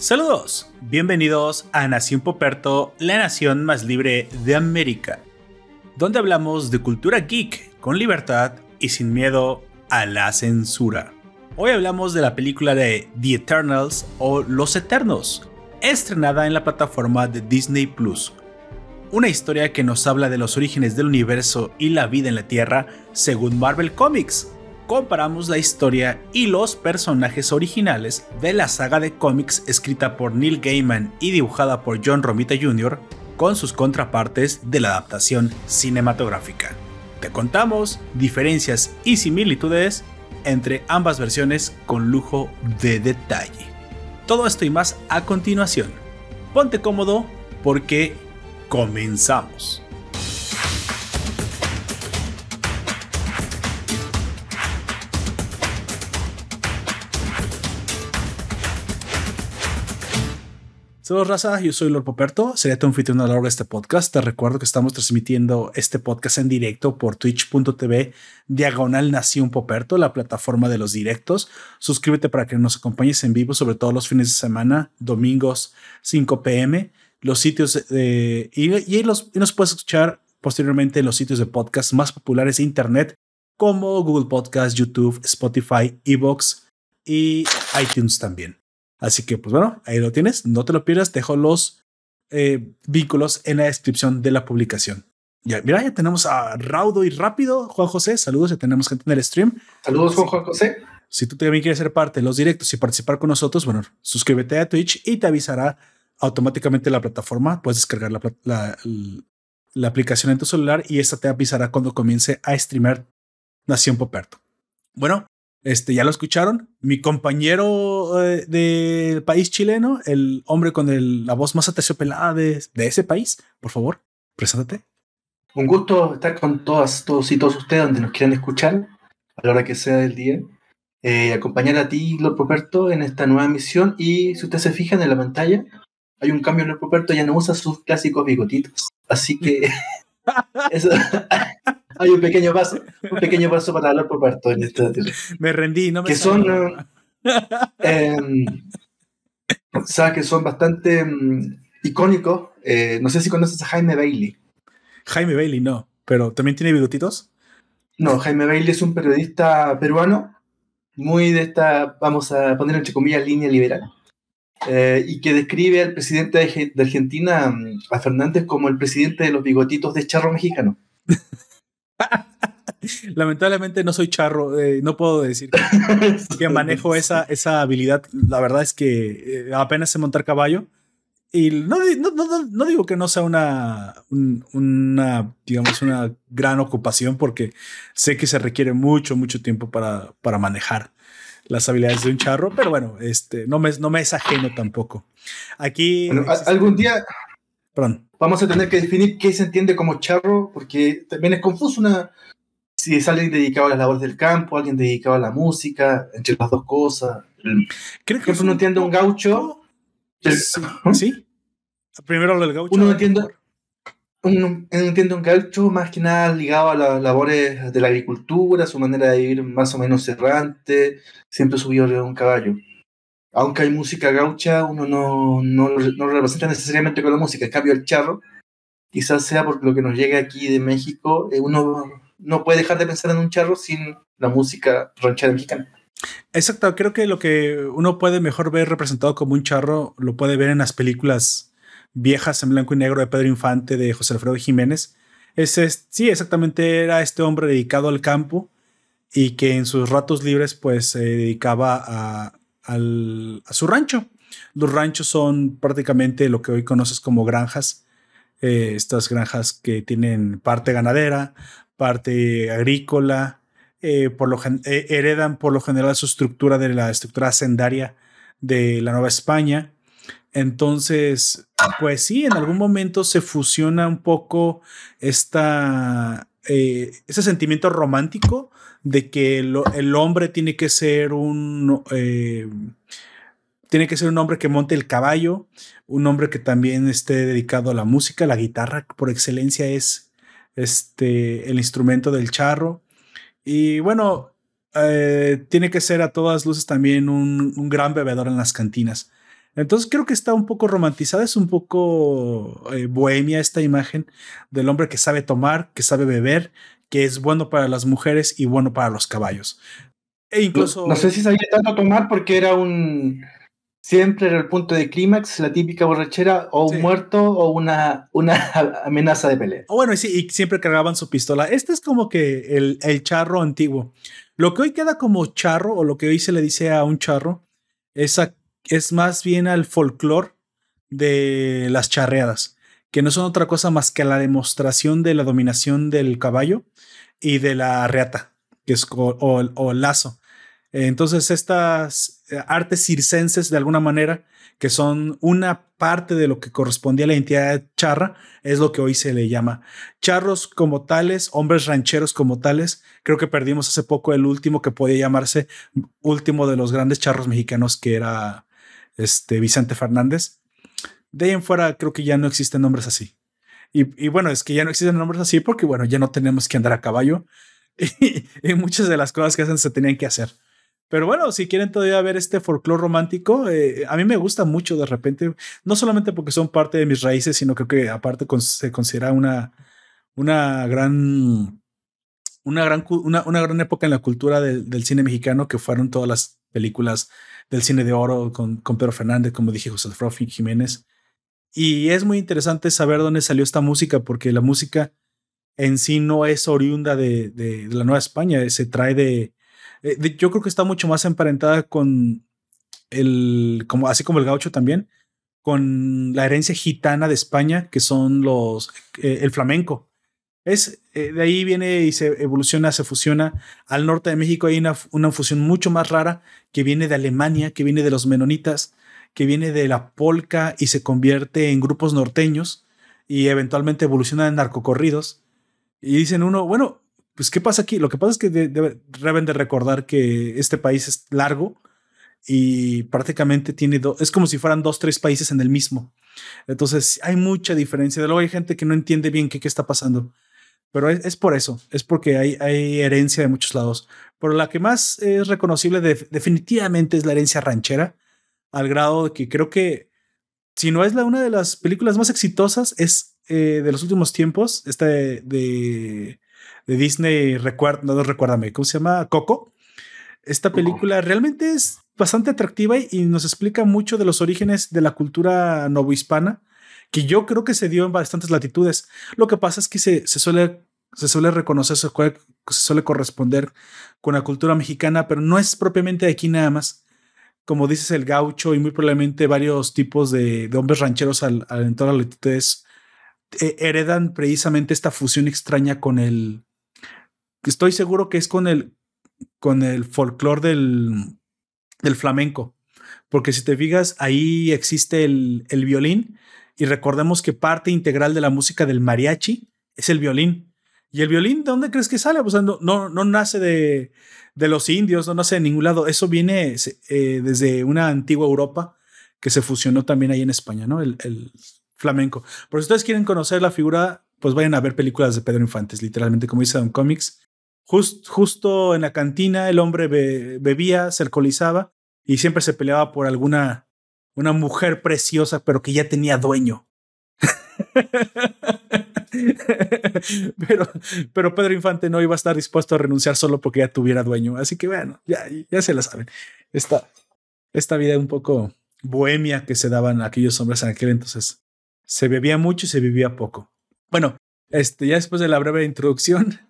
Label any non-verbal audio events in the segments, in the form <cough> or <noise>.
Saludos, bienvenidos a Nación Poperto, la nación más libre de América, donde hablamos de cultura geek con libertad y sin miedo a la censura. Hoy hablamos de la película de The Eternals o Los Eternos, estrenada en la plataforma de Disney Plus. Una historia que nos habla de los orígenes del universo y la vida en la Tierra según Marvel Comics. Comparamos la historia y los personajes originales de la saga de cómics escrita por Neil Gaiman y dibujada por John Romita Jr. con sus contrapartes de la adaptación cinematográfica. Te contamos diferencias y similitudes entre ambas versiones con lujo de detalle. Todo esto y más a continuación. Ponte cómodo porque comenzamos. Saludos raza, yo soy Lord Poperto, sería tu anfitrión a largo de este podcast. Te recuerdo que estamos transmitiendo este podcast en directo por twitch.tv diagonal Nación Poperto, la plataforma de los directos. Suscríbete para que nos acompañes en vivo, sobre todo los fines de semana, domingos 5 pm, los sitios de, y, los, y nos puedes escuchar posteriormente en los sitios de podcast más populares de internet como Google Podcast, YouTube, Spotify, Evox y iTunes también. Así que, pues bueno, ahí lo tienes. No te lo pierdas. Dejo los eh, vínculos en la descripción de la publicación. Ya, mira, ya tenemos a Raudo y Rápido, Juan José. Saludos, ya tenemos gente en el stream. Saludos, Juan José. Si tú también quieres ser parte de los directos y participar con nosotros, bueno, suscríbete a Twitch y te avisará automáticamente la plataforma. Puedes descargar la, la, la aplicación en tu celular y esta te avisará cuando comience a streamer Nación Poperto. Bueno, este, ya lo escucharon. Mi compañero eh, del país chileno, el hombre con la voz más aterciopelada de, de ese país, por favor, preséntate. Un gusto estar con todas, todos y todos ustedes donde nos quieran escuchar, a la hora que sea del día. Eh, acompañar a ti, Lord Poperto, en esta nueva misión. Y si ustedes se fijan en la pantalla, hay un cambio en Lord Poperto, ya no usa sus clásicos bigotitos. Así que <laughs> Eso, <laughs> hay un pequeño paso, un pequeño paso para hablar por parto en esta. Me rendí, no me Que son. Eh, o sea, que son bastante um, icónicos. Eh, no sé si conoces a Jaime Bailey. Jaime Bailey, no, pero ¿también tiene bigotitos? No, Jaime Bailey es un periodista peruano, muy de esta, vamos a poner entre comillas, línea liberal. Eh, y que describe al presidente de, Argentina, mm, a Fernández, como el presidente de los bigotitos de charro mexicano. <laughs> Lamentablemente no soy charro, eh, no puedo decir <laughs> que, manejo esa, esa habilidad. La verdad es que eh, apenas sé montar caballo. Y no, no, no, digo que no sea una, una, digamos, una gran ocupación porque sé que se requiere mucho, mucho tiempo para, para manejar las habilidades de un charro, pero bueno, este, no, me, no me es ajeno tampoco. Aquí... algún día... Perdón. Vamos a tener que definir qué se entiende como charro, porque también es confuso una, si es alguien dedicado a las labores del campo, alguien dedicado a la música, entre las dos cosas. Creo que uno entiende un gaucho. sí. Primero lo del gaucho. Uno entiende, un, entiendo un gaucho más que nada ligado a las labores de la agricultura, su manera de vivir más o menos errante, siempre subido de un caballo. Aunque hay música gaucha, uno no, no, no, lo representa necesariamente con la música. En cambio, el charro, quizás sea por lo que nos llega aquí de México, eh, uno no puede dejar de pensar en un charro sin la música ranchera mexicana. Exacto, creo que lo que uno puede mejor ver representado como un charro lo puede ver en las películas viejas en blanco y negro de Pedro Infante, de José Alfredo Jiménez. Ese, sí, exactamente era este hombre dedicado al campo y que en sus ratos libres pues se dedicaba a, su rancho. Los ranchos son prácticamente lo que hoy conoces como granjas, eh, estas granjas que tienen parte ganadera, parte agrícola, eh, por lo, eh, heredan por lo general su estructura de la estructura hacendaria de la Nueva España entonces, pues sí, en algún momento se fusiona un poco esta, eh, ese sentimiento romántico de que el, hombre tiene que ser un... Eh, tiene que ser un hombre que monte el caballo, un hombre que también esté dedicado a la música, la guitarra por excelencia es este, el instrumento del charro. Y bueno, eh, tiene que ser a todas luces también un, un gran bebedor en las cantinas. Entonces creo que está un poco romantizada, es un poco eh, bohemia esta imagen del hombre que sabe tomar, que sabe beber, que es bueno para las mujeres y bueno para los caballos. E incluso... No, sé si sabía tanto tomar porque era un... Siempre era el punto de clímax, la típica borrachera, o un muerto o una, una <laughs> amenaza de pelea. Oh, bueno, y, sí, y siempre cargaban su pistola. Este es como que el, el charro antiguo. Lo que hoy queda como charro, o lo que hoy se le dice a un charro, es a es más bien al folclore de las charreadas, que no son otra cosa más que la demostración de la dominación del caballo y de la reata, que es o, el lazo. Entonces, estas eh, artes circenses, de alguna manera, que son una parte de lo que correspondía a la identidad charra, es lo que hoy se le llama. Charros como tales, hombres rancheros como tales, creo que perdimos hace poco el último que podía llamarse último de los grandes charros mexicanos, que era este, Vicente Fernández. De ahí en fuera creo que ya no existen nombres así. Y, bueno, es que ya no existen nombres así porque, bueno, ya no tenemos que andar a caballo <laughs> y, muchas de las cosas que hacen se tenían que hacer. Pero bueno, si quieren todavía ver este folclore romántico, eh, a mí me gusta mucho de repente, no solamente porque son parte de mis raíces, sino creo que aparte se considera una, una gran, una gran, una, una gran época en la cultura del cine mexicano que fueron todas las películas del cine de oro con, con Pedro Fernández, como dije, José Alfredo Jiménez. Y es muy interesante saber dónde salió esta música, porque la música en sí no es oriunda de, la Nueva España, se trae de, Yo creo que está mucho más emparentada con el. Como, así como el gaucho también, con la herencia gitana de España, que son los. Eh, el flamenco. Es, eh, de ahí viene y se evoluciona, se fusiona. Al norte de México hay una, una, fusión mucho más rara que viene de Alemania, que viene de los menonitas, que viene de la polca y se convierte en grupos norteños y eventualmente evoluciona en narcocorridos. Y dicen uno, bueno, pues ¿qué pasa aquí? Lo que pasa es que deben de recordar que este país es largo y prácticamente tiene dos, es como si fueran dos, tres países en el mismo. Entonces hay mucha diferencia. De luego hay gente que no entiende bien qué, qué está pasando. Pero es, por eso, es porque hay, hay, herencia de muchos lados. Pero la que más es reconocible definitivamente es la herencia ranchera, al grado de que creo que, si no es la una de las películas más exitosas, es eh, de los últimos tiempos, esta de, de, Disney, recuerda, no recuérdame, ¿cómo se llama? Coco. Esta película realmente es bastante atractiva y nos explica mucho de los orígenes de la cultura novohispana que yo creo que se dio en bastantes latitudes. Lo que pasa es que se, se suele, se suele reconocer, se, suele corresponder con la cultura mexicana, pero no es propiamente de aquí nada más. Como dices, el gaucho y muy probablemente varios tipos de, hombres rancheros al, al latitudes eh, heredan precisamente esta fusión extraña con el. Estoy seguro que es con el, con el folclore del, del flamenco. Porque si te fijas, ahí existe el, el violín y recordemos que parte integral de la música del mariachi es el violín. ¿Y el violín de dónde crees que sale? Pues no, no, nace de, de, los indios, no nace de ningún lado. Eso viene eh, desde una antigua Europa que se fusionó también ahí en España, ¿no? El, el flamenco. Por si ustedes quieren conocer la figura, pues vayan a ver películas de Pedro Infantes, literalmente, como dice Don Comics. justo en la cantina el hombre bebía, se alcoholizaba y siempre se peleaba por alguna una mujer preciosa, pero que ya tenía dueño. <laughs> pero, pero Pedro Infante no iba a estar dispuesto a renunciar solo porque ya tuviera dueño. Así que bueno, ya, ya se la saben. Esta, esta vida un poco bohemia que se daban aquellos hombres en aquel entonces. Se bebía mucho y se vivía poco. Bueno, este, ya después de la breve introducción,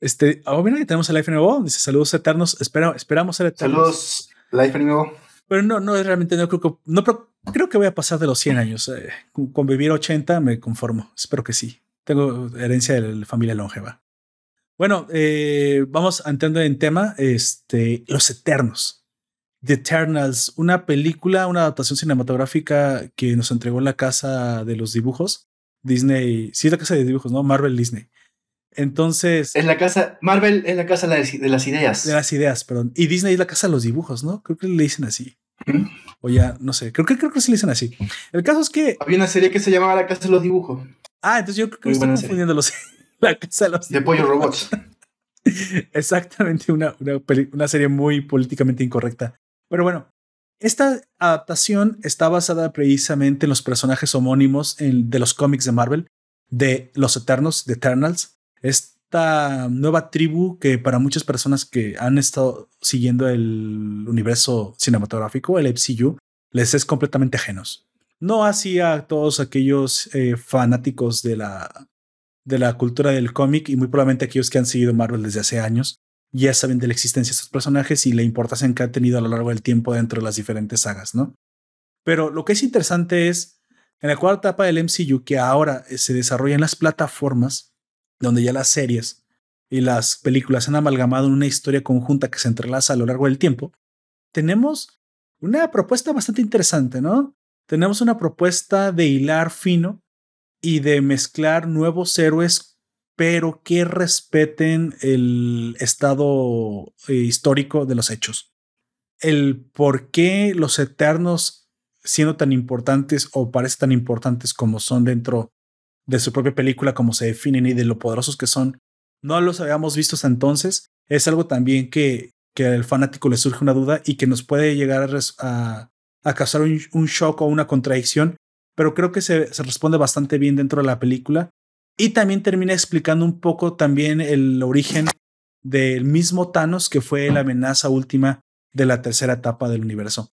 este, oh, mira, tenemos a Life Nuevo. Dice saludos eternos. Espera, esperamos ser eternos. Saludos, Life Nuevo. Pero no, no, realmente no creo que, no, creo que voy a pasar de los 100 años. Eh, con vivir 80 me conformo. Espero que sí. Tengo herencia de la familia longeva. Bueno, eh, vamos entrando en tema, este, Los Eternos. The Eternals, una película, una adaptación cinematográfica que nos entregó en la casa de los dibujos. Disney, sí es la casa de dibujos, ¿no? Marvel Disney. Entonces. Es la casa. Marvel es la casa de las ideas. De las ideas, perdón. Y Disney es la casa de los dibujos, ¿no? Creo que le dicen así. O ya, no sé, creo que, creo que se le dicen así. El caso es que... Había una serie que se llamaba La Casa de los Dibujos. Ah, entonces yo creo que estoy confundiendo los... <laughs> la Casa de los De Pollo Robots. <laughs> Exactamente, una, una, una, serie muy políticamente incorrecta. Pero bueno, Esta adaptación está basada precisamente en los personajes homónimos de los cómics de Marvel, de los Eternos, de Eternals. Esta nueva tribu que para muchas personas que han estado siguiendo el universo cinematográfico, el MCU, les es completamente ajenos. No así a todos aquellos eh, fanáticos de la, de la cultura del cómic y muy probablemente aquellos que han seguido Marvel desde hace años ya saben de la existencia de estos personajes y la importancia que han tenido a lo largo del tiempo dentro de las diferentes sagas, ¿no? Pero lo que es interesante es, en la cuarta etapa del MCU, que ahora se desarrolla en las plataformas, donde ya las series y las películas han amalgamado en una historia conjunta que se entrelaza a lo largo del tiempo, tenemos una propuesta bastante interesante, ¿no? Tenemos una propuesta de hilar fino y de mezclar nuevos héroes pero que respeten el estado eh, histórico de los hechos. El por qué los eternos, siendo tan importantes o parecen tan importantes como son dentro de su propia película, como se definen y de lo poderosos que son, no los habíamos visto hasta entonces, es algo también que, que al fanático le surge una duda y que nos puede llegar a, causar un, shock o una contradicción, pero creo que se, se responde bastante bien dentro de la película y también termina explicando un poco también el origen del mismo Thanos que fue la amenaza última de la tercera etapa del universo.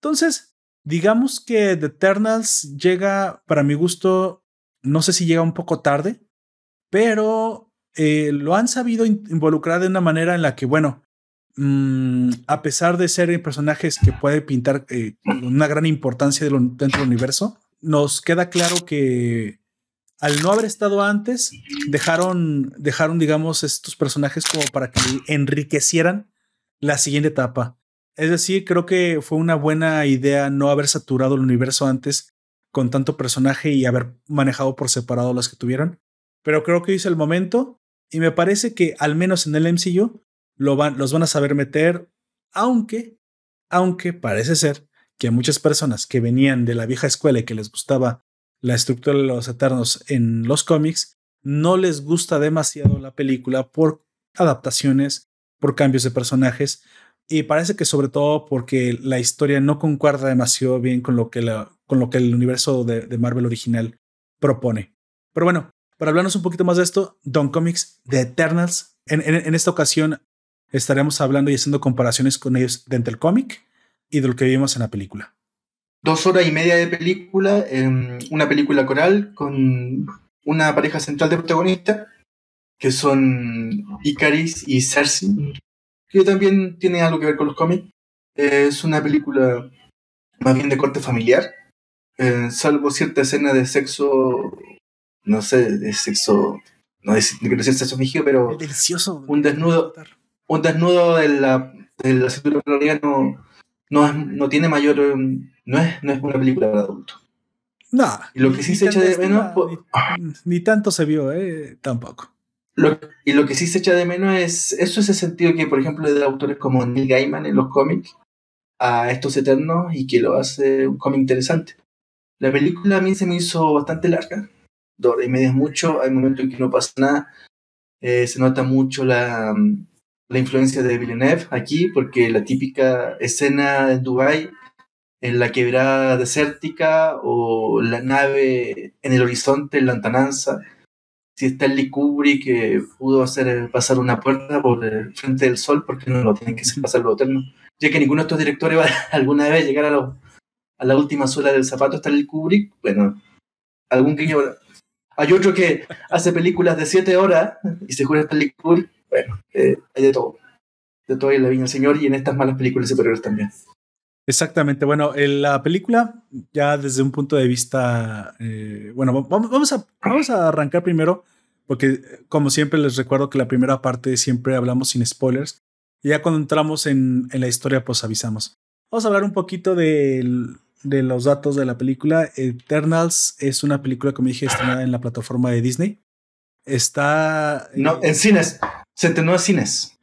Entonces, digamos que The Eternals llega, para mi gusto, no sé si llega un poco tarde, pero eh, lo han sabido involucrar de una manera en la que, bueno, mm, a pesar de ser personajes que puede pintar eh, una gran importancia dentro del universo, nos queda claro que al no haber estado antes, dejaron, dejaron, digamos, estos personajes como para que enriquecieran la siguiente etapa. Es decir, creo que fue una buena idea no haber saturado el universo antes con tanto personaje y haber manejado por separado los que tuvieron. Pero creo que hizo el momento y me parece que al menos en el MCU los van a saber meter, aunque, aunque parece ser que a muchas personas que venían de la vieja escuela y que les gustaba la estructura de los Eternos en los cómics, no les gusta demasiado la película por adaptaciones, por cambios de personajes y parece que sobre todo porque la historia no concuerda demasiado bien con lo que, la, con lo que el universo de, Marvel original propone. Pero bueno, para hablarnos un poquito más de esto, Don Comics de Eternals, en, esta ocasión estaremos hablando y haciendo comparaciones con ellos dentro del cómic y de lo que vimos en la película dos horas y media de película, em, una película coral con una pareja central de protagonistas, que son Icaris y Cersei, que también tiene algo que ver con los cómics. es una película más bien de corte familiar, eh, salvo cierta escena de sexo, no sé, de sexo, no, de, quiero decir sexo fingido, pero delicioso. un desnudo, un desnudo de la, de la cintura no, no, no tiene mayor. No es, no es una película para adultos. No. Y lo que sí se echa de menos. Ni, tanto se vio, ¿eh? Tampoco. y lo que sí se echa de menos es eso, ese sentido que, por ejemplo, de autores como Neil Gaiman en los cómics a estos eternos y que lo hace un cómic interesante. La película a mí se me hizo bastante larga, dos horas y media es mucho, hay momentos en que no pasa nada, eh, se nota mucho la, um, la influencia de Villeneuve aquí, porque la típica escena en Dubai en la quebrada desértica o la nave en el horizonte, en la antananza. Si está el Kubrick que pudo hacer pasar una puerta por el frente del sol, porque no lo tienen que hacer pasar lo eterno. Ya que ninguno de estos directores va <laughs> alguna vez a llegar a, a la última suela del zapato, está el Kubrick. Bueno, algún guiño. Hay otro que hace películas de siete horas y se jura el Kubrick bueno, eh, hay de todo. De todo en la Viña Señor y en estas malas películas superiores también. Exactamente. Bueno, en la película, ya desde un punto de vista, eh, bueno, vamos, a, vamos a arrancar primero, porque como siempre les recuerdo que la primera parte siempre hablamos sin spoilers. Y ya cuando entramos en, en la historia, pues avisamos. Vamos a hablar un poquito de, de los datos de la película. Eternals es una película, como dije, estrenada en la plataforma de Disney. Está. No, en cines. Se estrenó en cines.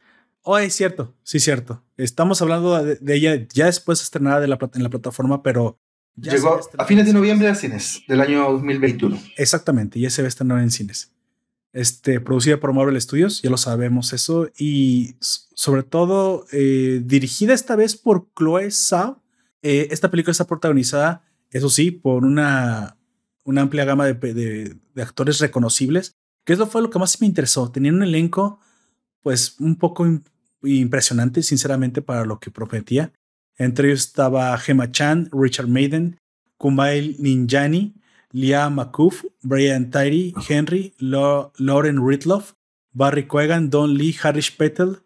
Oh, es cierto, sí, cierto. Estamos hablando de, ella ya después estrenada de la, en la plataforma, pero. Llegó a fines de noviembre a cines del año 2021. Exactamente, ya se va a estrenar en cines. Este, producida por Marvel Studios, ya lo sabemos eso, y sobre todo eh, dirigida esta vez por Chloe Zhao. Eh, esta película está protagonizada, eso sí, por una, amplia gama de, actores reconocibles, que eso fue lo que más me interesó. Tenían un elenco, pues, un poco impresionante, sinceramente, para lo que prometía. Entre ellos estaba Gemma Chan, Richard Maiden, Kumail Ninjani, Leah McCuff, Brian Tyree, Henry, Lauren Ritloff, Barry Coegan, Don Lee, Harris Petel,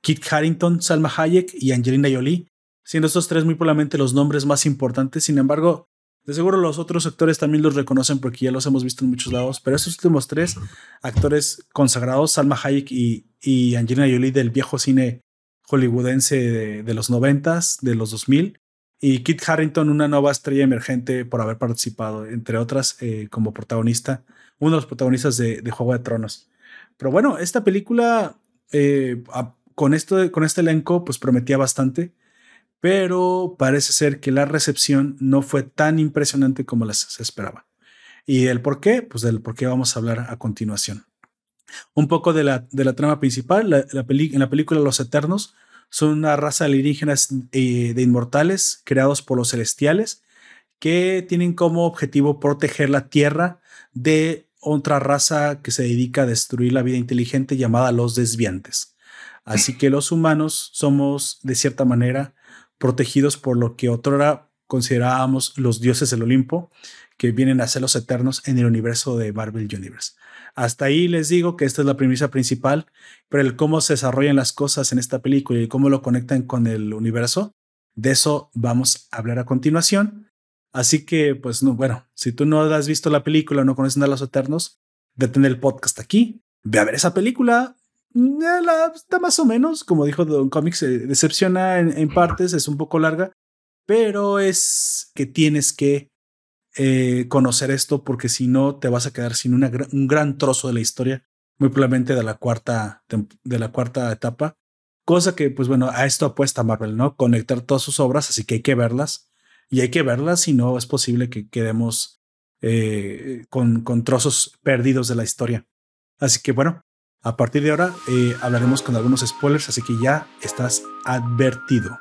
Kit Harrington, Salma Hayek y Angelina Jolie, siendo estos tres muy probablemente los nombres más importantes. Sin embargo, de seguro los otros actores también los reconocen porque ya los hemos visto en muchos lados, pero estos últimos tres actores consagrados, Salma Hayek y, Angelina Jolie del viejo cine hollywoodense de, de los noventas, de los 2000, y Kit Harrington, una nueva estrella emergente por haber participado, entre otras, eh, como protagonista, uno de los protagonistas de, Juego de Tronos. Pero bueno, esta película eh, con, esto, con este elenco pues prometía bastante, pero parece ser que la recepción no fue tan impresionante como se esperaba. ¿Y el por qué? Pues del por qué vamos a hablar a continuación. Un poco de la, de la trama principal, la, en la película Los Eternos, son una raza alienígenas eh, de inmortales creados por los celestiales que tienen como objetivo proteger la Tierra de otra raza que se dedica a destruir la vida inteligente llamada los desviantes. Así que los humanos somos, de cierta manera, protegidos por lo que otrora considerábamos los dioses del Olimpo, que vienen a ser los eternos en el universo de Marvel Universe. Hasta ahí les digo que esta es la premisa principal, pero el cómo se desarrollan las cosas en esta película y cómo lo conectan con el universo, de eso vamos a hablar a continuación. Así que, pues, no, bueno, si tú no has visto la película no conoces de los Eternos, detén el podcast aquí, ve a ver esa película. Está más o menos, como dijo Don Comics, decepciona en partes, es un poco larga, pero es que tienes que eh, conocer esto porque si no te vas a quedar sin un gran trozo de la historia, muy probablemente de la cuarta, de la cuarta etapa. Cosa que, pues bueno, a esto apuesta Marvel, ¿no? Conectar todas sus obras, así que hay que verlas. Y hay que verlas, si no es posible que quedemos eh, con, con trozos perdidos de la historia. Así que bueno, a partir de ahora eh, hablaremos con algunos spoilers, así que ya estás advertido.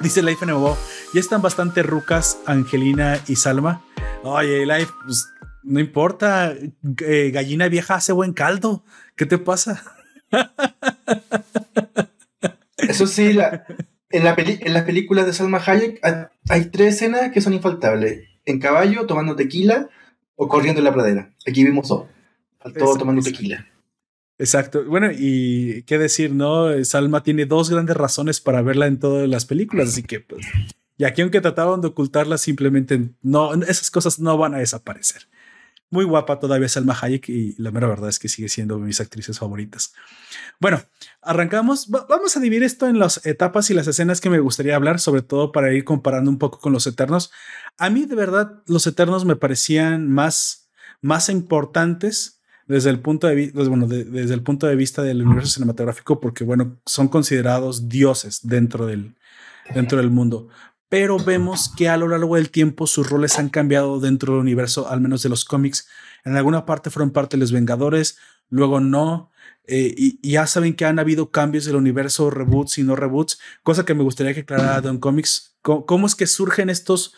Dice Life nuevo ya están bastante rucas Angelina y Salma. Oye, Life, pues, no importa, eh, gallina vieja hace buen caldo. ¿Qué te pasa? Eso sí, en, las películas de Salma Hayek hay, tres escenas que son infaltables. En caballo, tomando tequila o corriendo en la pradera. Aquí vimos dos. Faltó tomando tequila. Exacto. Bueno, y qué decir, ¿no? Salma tiene dos grandes razones para verla en todas las películas, así que pues, y aquí aunque trataban de ocultarla, simplemente no, esas cosas no van a desaparecer. Muy guapa todavía Salma Hayek y la mera verdad es que sigue siendo mis actrices favoritas. Bueno, arrancamos. vamos a dividir esto en las etapas y las escenas que me gustaría hablar, sobre todo para ir comparando un poco con los Eternos. A mí de verdad los Eternos me parecían más, más importantes desde el punto de vista, bueno, desde el punto de vista del universo cinematográfico, porque bueno, son considerados dioses dentro del, dentro del mundo. Pero vemos que a lo largo del tiempo sus roles han cambiado dentro del universo, al menos de los cómics. En alguna parte fueron parte de los Vengadores, luego no. Eh, y, ya saben que han habido cambios del universo, reboots y no reboots, cosa que me gustaría que aclarara Don Comics. ¿Cómo, es que surgen estos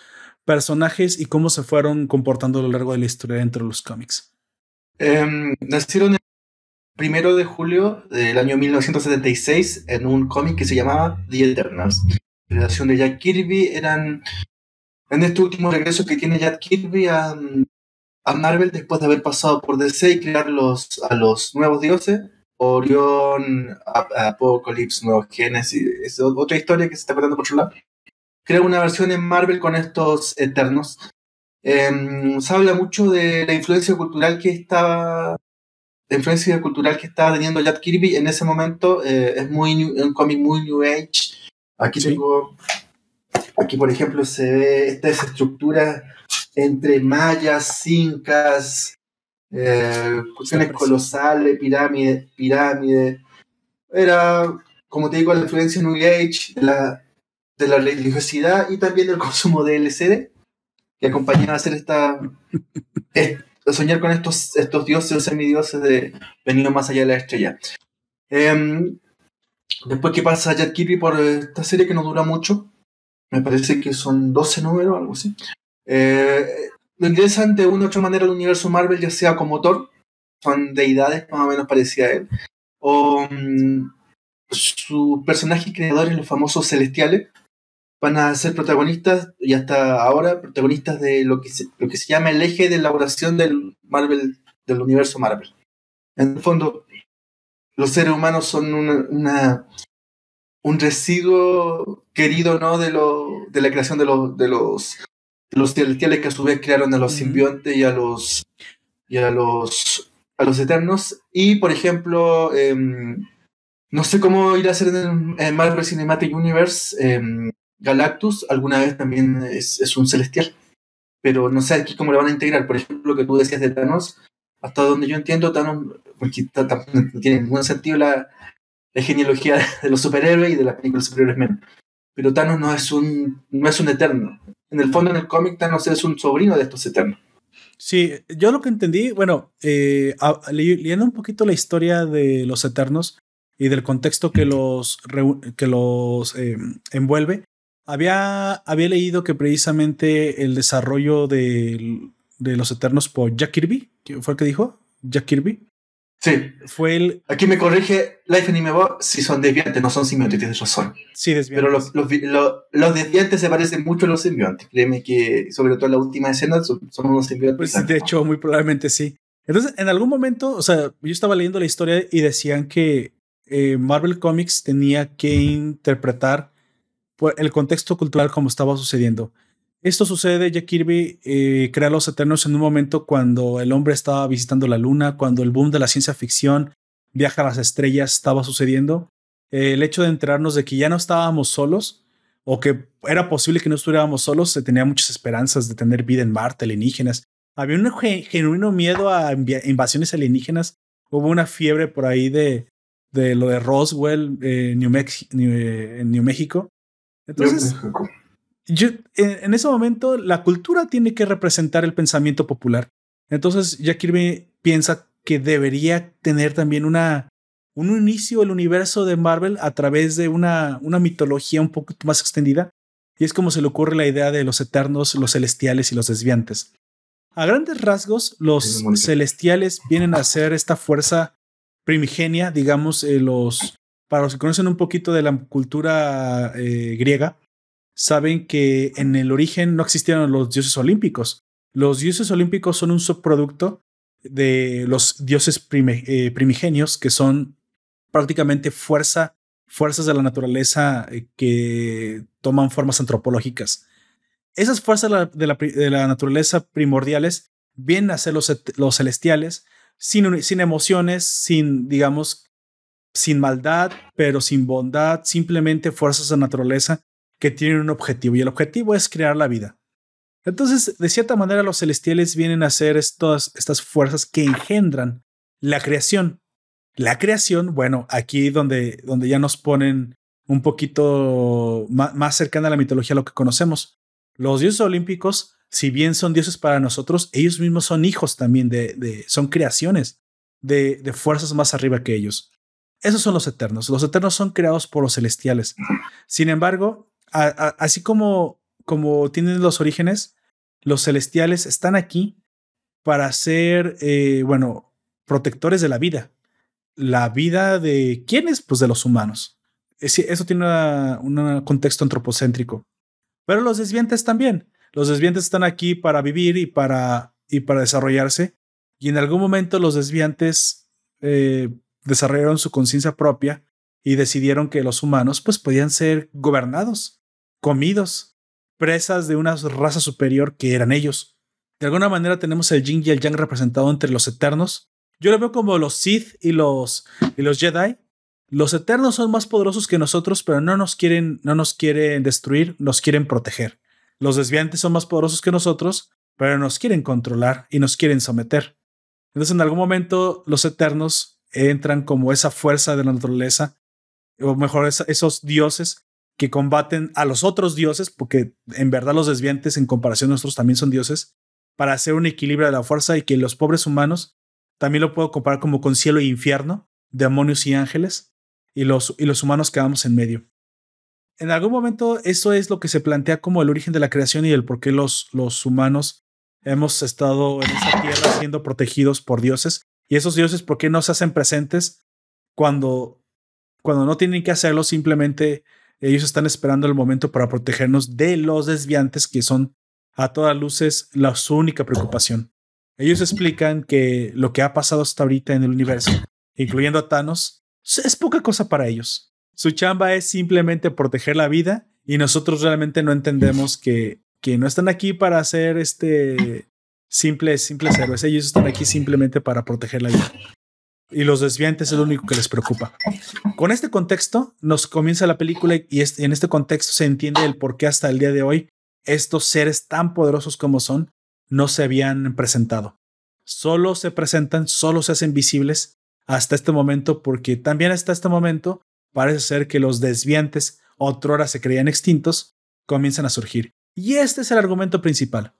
personajes y cómo se fueron comportando a lo largo de la historia dentro de los cómics? Em, nacieron el primero de julio del año 1976 en un cómic que se llamaba The Eternals. La relación de Jack Kirby eran en este último regreso que tiene Jack Kirby a, Marvel después de haber pasado por DC y crear los, a los nuevos dioses. Orión, Apocalypse, Nuevos Genes, es otra historia que se está contando por otro lado. Crea una versión en Marvel con estos Eternos Em, se habla mucho de la influencia cultural que estaba la influencia cultural que estaba teniendo Jack Kirby en ese momento eh, es muy un cómic muy new age aquí tengo aquí por ejemplo se ve esta estructura entre mayas incas eh, cuestiones colosales pirámide pirámide. Era como te digo la influencia new age de la de la religiosidad y también del <laughs> consumo de LCD que acompañaba a hacer esta, <laughs> soñar con estos, estos dioses o semidioses de venido más allá de la estrella. Em, después que pasa Jack Kirby por esta serie que no dura mucho, me parece que son 12 números, algo así. Eh, lo interesante de una u otra manera el universo Marvel, ya sea como Thor, son deidades más o menos parecidas a él, o um, sus personajes creadores, los famosos celestiales, van a ser protagonistas, y hasta ahora, protagonistas de lo que se, lo que se llama el eje de elaboración del Marvel, del universo Marvel. En el fondo, los seres humanos son una, un residuo querido ¿no? de, lo, de la creación de, los de, los, los celestiales que a su vez crearon a los simbiontes y a los, y a los, a los eternos. Y, por ejemplo, em, no sé cómo irá a ser en, el Marvel Cinematic Universe. Em, Galactus alguna vez también es, es, un celestial. Pero no sé aquí cómo lo van a integrar. Por ejemplo, lo que tú decías de Thanos, hasta donde yo entiendo, Thanos, porque no tiene ningún sentido la, la genealogía de los superhéroes y de las películas superhéroes menos. Pero Thanos no es un, no es un eterno. En el fondo, en el cómic, Thanos es un sobrino de estos eternos. Sí, yo lo que entendí, bueno, eh, leyendo un poquito la historia de los eternos y del contexto que los, que los eh, envuelve, había, había leído que precisamente el desarrollo de, de los eternos por Jack Kirby, ¿fue el que dijo? Jack Kirby, Sí. Fue el. Aquí me corrige Life Anime si son desviantes, no son simbiontes, tienes razón. Sí, desviantes. Pero los, los, los, desviantes se parecen mucho a los simbiontes. Créeme que, sobre todo en la última escena, son, unos simbiontes. Pues, de hecho, muy probablemente sí. Entonces, en algún momento, o sea, yo estaba leyendo la historia y decían que eh, Marvel Comics tenía que interpretar pues, el contexto cultural como estaba sucediendo. Esto sucede, Jack Kirby eh, crea Los Eternos en un momento cuando el hombre estaba visitando la luna, cuando el boom de la ciencia ficción, viaja a las estrellas, estaba sucediendo. Eh, el hecho de enterarnos de que ya no estábamos solos, o que era posible que no estuviéramos solos, se tenía muchas esperanzas de tener vida en Marte, alienígenas. Había un genuino miedo a invasiones alienígenas. Hubo una fiebre por ahí de, lo de Roswell, eh, New, en New México. Entonces, yo, en, ese momento la cultura tiene que representar el pensamiento popular. Entonces Jack Kirby piensa que debería tener también una, un inicio el universo de Marvel a través de una, una mitología un poco más extendida. Y es como se le ocurre la idea de los eternos, los celestiales y los desviantes. A grandes rasgos, los celestiales vienen a ser esta fuerza primigenia, digamos, eh, los, para los que conocen un poquito de la cultura eh, griega, saben que en el origen no existieron los dioses olímpicos. Los dioses olímpicos son un subproducto de los dioses eh, primigenios, que son prácticamente fuerza, fuerzas de la naturaleza eh, que toman formas antropológicas. Esas fuerzas de la, naturaleza primordiales vienen a ser los, celestiales, sin, sin emociones, sin, digamos, sin maldad, pero sin bondad, simplemente fuerzas de la naturaleza que tienen un objetivo y el objetivo es crear la vida. Entonces, de cierta manera, los celestiales vienen a ser estas, fuerzas que engendran la creación. La creación, bueno, aquí donde, donde ya nos ponen un poquito más, cercana a la mitología a lo que conocemos. Los dioses olímpicos, si bien son dioses para nosotros, ellos mismos son hijos también de, son creaciones de fuerzas más arriba que ellos. Esos son los eternos. Los eternos son creados por los celestiales. Sin embargo, así como, como tienen los orígenes, los celestiales están aquí para ser, eh, bueno, protectores de la vida. La vida de quiénes? Pues de los humanos. Eso tiene un contexto antropocéntrico. Pero los desviantes también. Los desviantes están aquí para vivir y para, y para desarrollarse. Y en algún momento los desviantes eh, desarrollaron su conciencia propia y decidieron que los humanos pues podían ser gobernados comidos, presas de una raza superior que eran ellos. De alguna manera tenemos el yin y el yang representado entre los eternos. Yo lo veo como los Sith y los, y los Jedi. Los eternos son más poderosos que nosotros, pero no nos quieren, no nos quieren destruir, nos quieren proteger. Los desviantes son más poderosos que nosotros, pero nos quieren controlar y nos quieren someter. Entonces, en algún momento, los eternos entran como esa fuerza de la naturaleza, o mejor, esos dioses que combaten a los otros dioses, porque en verdad los desviantes en comparación a nosotros también son dioses, para hacer un equilibrio de la fuerza y que los pobres humanos también lo puedo comparar como con cielo e infierno, demonios y ángeles, y los, y los humanos quedamos en medio. En algún momento eso es lo que se plantea como el origen de la creación y el por qué los, los humanos hemos estado en esta tierra siendo protegidos por dioses. Y esos dioses, ¿por qué no se hacen presentes cuando, cuando no tienen que hacerlo? Simplemente ellos están esperando el momento para protegernos de los desviantes que son a todas luces la su única preocupación. Ellos explican que lo que ha pasado hasta ahorita en el universo, incluyendo a Thanos, es poca cosa para ellos. Su chamba es simplemente proteger la vida y nosotros realmente no entendemos que, que no están aquí para hacer este simples, simples héroes. Ellos están aquí simplemente para proteger la vida. Y los desviantes es lo único que les preocupa. Con este contexto nos comienza la película y en este contexto se entiende el por qué hasta el día de hoy estos seres tan poderosos como son no se habían presentado. Solo se presentan, solo se hacen visibles hasta este momento porque también hasta este momento parece ser que los desviantes, otrora se creían extintos, comienzan a surgir. Y este es el argumento principal.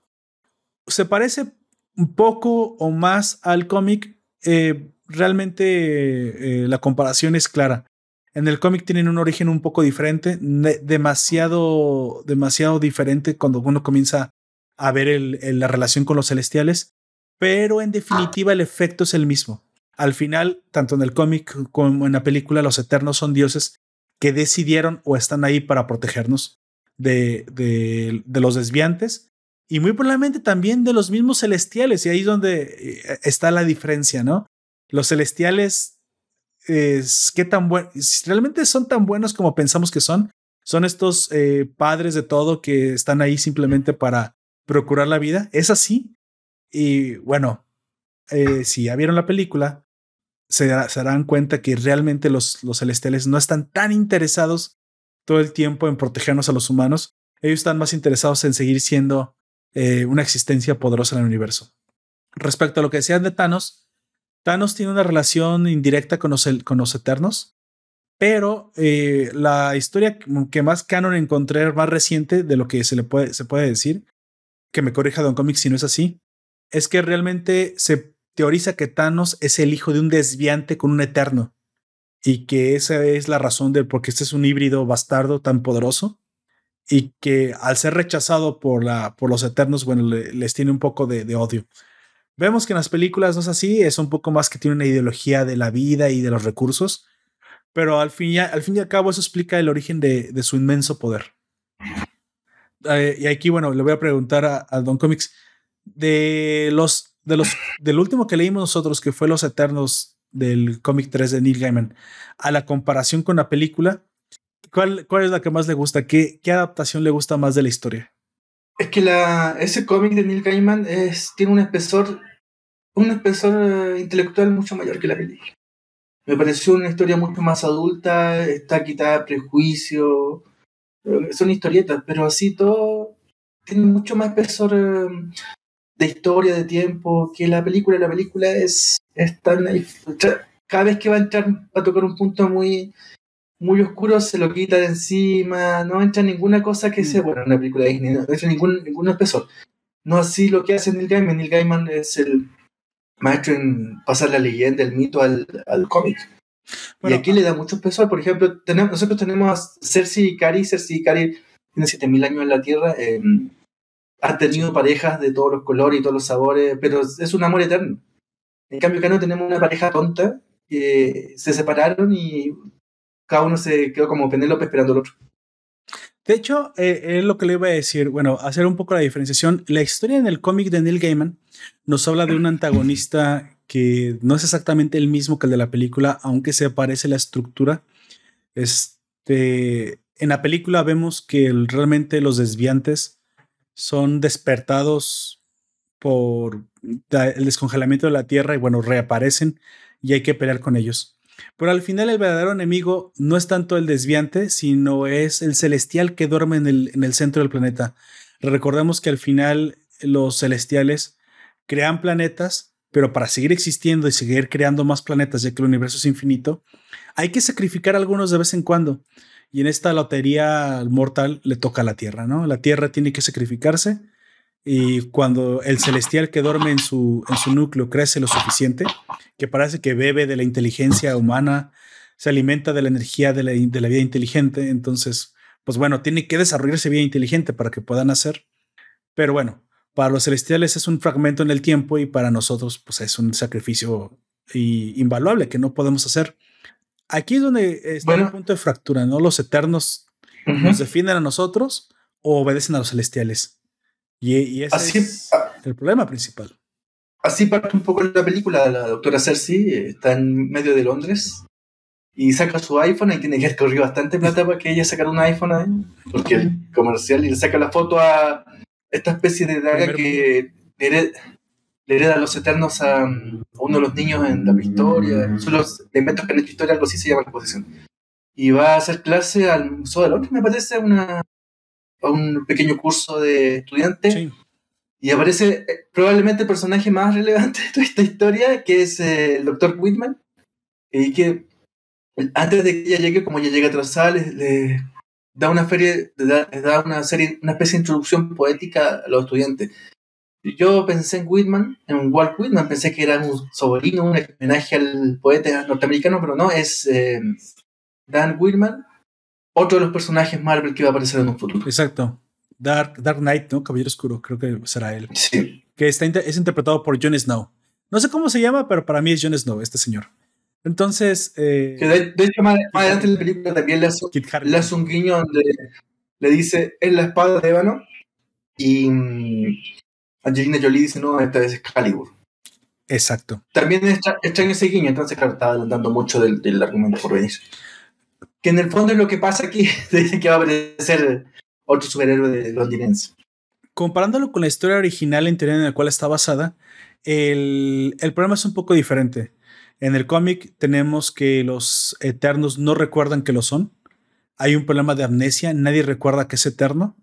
Se parece un poco o más al cómic. Eh, realmente eh, la comparación es clara. En el cómic tienen un origen un poco diferente, demasiado, demasiado diferente cuando uno comienza a ver la relación con los celestiales, pero en definitiva el efecto es el mismo. Al final, tanto en el cómic como en la película, los eternos son dioses que decidieron o están ahí para protegernos de, los desviantes y muy probablemente también de los mismos celestiales. Y ahí es donde eh, está la diferencia, ¿no? Los celestiales es qué tan buenos, si realmente son tan buenos como pensamos que son, son estos eh, padres de todo que están ahí simplemente para procurar la vida. Es así. Y bueno, eh, si ya vieron la película, se, darán cuenta que realmente los, los celestiales no están tan interesados todo el tiempo en protegernos a los humanos. Ellos están más interesados en seguir siendo eh, una existencia poderosa en el universo. Respecto a lo que decían de Thanos, Thanos tiene una relación indirecta con los, Eternos, pero eh, la historia que más canon encontré, más reciente de lo que se le puede, se puede decir, que me corrija Don Comics si no es así, es que realmente se teoriza que Thanos es el hijo de un desviante con un eterno y que esa es la razón de por qué este es un híbrido bastardo tan poderoso y que al ser rechazado por, la, por los eternos, bueno, les tiene un poco de odio. Vemos que en las películas no es así, es un poco más que tiene una ideología de la vida y de los recursos, pero al fin y, al, fin y al cabo eso explica el origen de, de su inmenso poder. Eh, y aquí, bueno, le voy a preguntar a, Don Comics de los, de los, del último que leímos nosotros, que fue Los Eternos del cómic 3 de Neil Gaiman, a la comparación con la película, ¿cuál, cuál es la que más le gusta? ¿Qué, ¿Qué adaptación le gusta más de la historia? Es que la, ese cómic de Neil Gaiman es, tiene un espesor un espesor intelectual mucho mayor que la película. Me pareció una historia mucho más adulta, está quitada de prejuicio, eh, son historietas, pero así todo tiene mucho más espesor eh, de historia, de tiempo, que la película. La película es, es tan... Cada vez que va a entrar, va a tocar un punto muy, muy oscuro, se lo quita de encima, no entra ninguna cosa que sea, mm. bueno, en la película de Disney, no entra ningún, ningún espesor. No así lo que hace Neil Gaiman. Neil Gaiman es el maestro en pasar la leyenda, el mito al, al cómic. y aquí le da mucho peso. Por ejemplo, tenemos, nosotros tenemos a Cersei y Cari. Cersei y Cari tiene 7000 años en la Tierra. Eh, han tenido parejas de todos los colores y todos los sabores, pero es un amor eterno. En cambio, acá no tenemos una pareja tonta que se separaron y cada uno se quedó como Penélope esperando al otro. De hecho, eh, es lo que le iba a decir. Bueno, hacer un poco la diferenciación. La historia en el cómic de Neil Gaiman nos habla de un antagonista que no es exactamente el mismo que el de la película, aunque se parece la estructura. Este, en la película vemos que realmente los desviantes son despertados por el descongelamiento de la Tierra y bueno, reaparecen y hay que pelear con ellos. Pero al final el verdadero enemigo no es tanto el desviante, sino es el celestial que duerme en el, en el centro del planeta. Recordemos que al final los celestiales crean planetas, pero para seguir existiendo y seguir creando más planetas, ya que el universo es infinito, hay que sacrificar algunos de vez en cuando. Y en esta lotería mortal le toca a la Tierra, ¿no? La Tierra tiene que sacrificarse y cuando el celestial que duerme en su, en su núcleo crece lo suficiente, que parece que bebe de la inteligencia humana, se alimenta de la energía de la, de la vida inteligente, entonces, pues bueno, tiene que desarrollarse vida inteligente para que puedan hacer. Pero bueno, para los celestiales es un fragmento en el tiempo y para nosotros, pues es un sacrificio invaluable que no podemos hacer. Aquí es donde está el punto de fractura, ¿no? Los eternos nos defienden a nosotros o obedecen a los celestiales. Y, ese así, es el problema principal. Así parte un poco la película. La doctora Cersei está en medio de Londres y saca su iPhone y tiene que correr bastante plata para que ella sacara un iPhone porque el comercial y le saca la foto a esta especie de daga que le hereda, los eternos a, uno de los niños en la historia. Son los elementos que en esta historia algo así se llama la posición. Y va a hacer clase al Museo de Londres, me parece, una, a un pequeño curso de estudiantes. Y aparece eh, probablemente el personaje más relevante de toda esta historia, que es eh, el doctor Whitman. Y que antes de que ella llegue, como ella llega atrasada, le, le da una feria, da, da, una serie, una especie de introducción poética a los estudiantes. Yo pensé en Whitman, en Walt Whitman, pensé que era un sobrino, un homenaje al poeta norteamericano, pero no, es eh, Dan Whitman, otro de los personajes Marvel que va a aparecer en un futuro. Exacto. Dark, Dark Knight, ¿no? Caballero Oscuro, creo que será él. Sí. Que está, es interpretado por Jon Snow. No sé cómo se llama, pero para mí es Jon Snow, este señor. Entonces. Eh, de, hecho, más, adelante en la película también le hace, un guiño donde le dice: Es la espada de Ébano. Y mm, Angelina Jolie dice: No, esta vez es Excalibur. Exacto. También extraño ese guiño, entonces, claro, está adelantando mucho del, del argumento por venir que en el fondo es lo que pasa aquí, <laughs> que va a aparecer otro superhéroe de londinense. Comparándolo con la historia original en teoría en la cual está basada, el, el problema es un poco diferente. En el cómic tenemos que los eternos no recuerdan que lo son. Hay un problema de amnesia, nadie recuerda que es eterno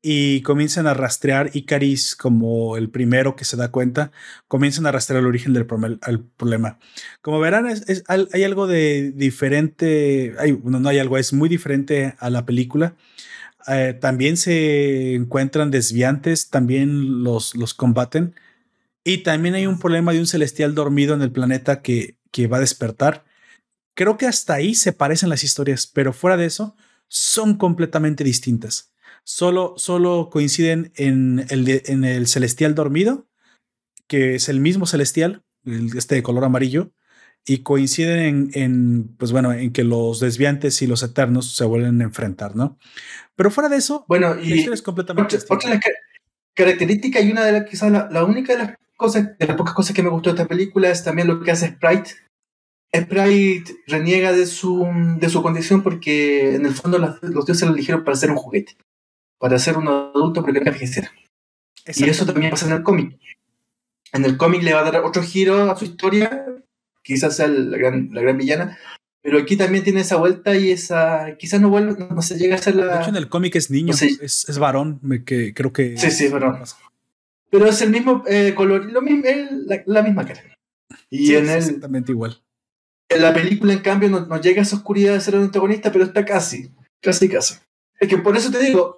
y comienzan a rastrear Icaris como el primero que se da cuenta, comienzan a rastrear el origen del problema. Como verán, hay algo de diferente, hay, no, hay algo, es muy diferente a la película. Eh, también se encuentran desviantes, también los, los combaten. Y también hay un problema de un celestial dormido en el planeta que, que va a despertar. Creo que hasta ahí se parecen las historias, pero fuera de eso, son completamente distintas solo, solo coinciden en el, en el celestial dormido, que es el mismo celestial, este de color amarillo, y coinciden en, en, pues bueno, en que los desviantes y los eternos se vuelven a enfrentar, ¿no? Pero fuera de eso, bueno, y es completamente otra, característica y una de las, quizás la, única de las cosas, de las pocas cosas que me gustó de esta película es también lo que hace Sprite. Sprite reniega de su, de su condición porque en el fondo los, los dioses lo eligieron para ser un juguete para ser un adulto pero que envejecer. Y eso también pasa en el cómic. En el cómic le va a dar otro giro a su historia, quizás sea la gran, la gran villana, pero aquí también tiene esa vuelta y esa. Quizás no vuelve, no, se llega a ser la. De hecho, en el cómic es niño, es, es, varón, que creo que. Sí, sí, varón. Pero es el mismo eh, color, lo mismo, la, misma cara. Y en el, exactamente igual. En la película, en cambio, no, no llega a esa oscuridad de ser un antagonista, pero está casi, casi, casi. Es que por eso te digo,